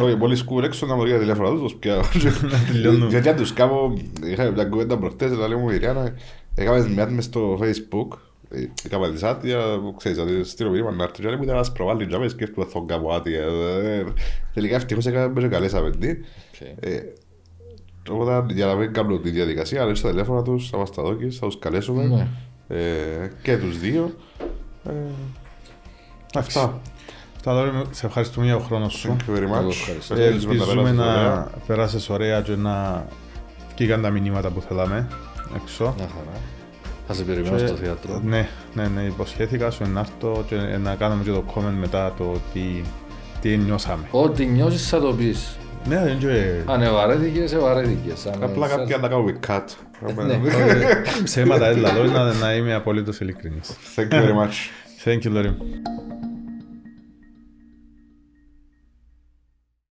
Όχι, πολύ σκούρ έξω να μου δει τηλέφωνα τους, τους πιάω. (laughs) τελειώνουμε. Γιατί αν τους κάνω, είχα μια κουβέντα προχτές, αλλά μου η Ριάννα, έκαμε μια μες στο facebook, ε, έκανα της άδεια, ξέρεις, ότι στείλω μήνυμα να έρθει και λέει μου ήταν ένας προβάλλει και σκέφτομαι θα κάνω άδεια. Ε, Τελικά ευτυχώς έκαμε και καλές απαιτή. Ε, Οπότε για να μην κάνουμε τη διαδικασία, αρέσει τα τηλέφωνα τους, θα μας τα δώκεις, θα τους καλέσουμε Ναι. ε, και τους δύο. Ε, Αυτά. Αυτά τώρα σε ευχαριστούμε για τον χρόνο σου. Thank you very Εγώ much. ευχαριστώ. Ε, Ελπίζουμε να Ελπίζουμε περάσεις ωραία. να περάσεις ωραία και να βγήκαν τα μηνύματα που θέλαμε έξω. Μια χαρά. Θα σε περιμένω Και- στο θέατρο. Ναι, ναι, ναι, υποσχέθηκα σου να έρθω και να κάνουμε και το comment μετά το τι, τι νιώσαμε. Ό,τι νιώσεις θα το πεις. Ναι, δεν και... Αν ευαρέθηκες, ευαρέθηκες. Αν Απλά σας- κάποια να κάνουμε cut. Ναι. Ψέματα έλα, να, να είμαι απολύτως ειλικρινής. Thank you very much. Thank you, Lori.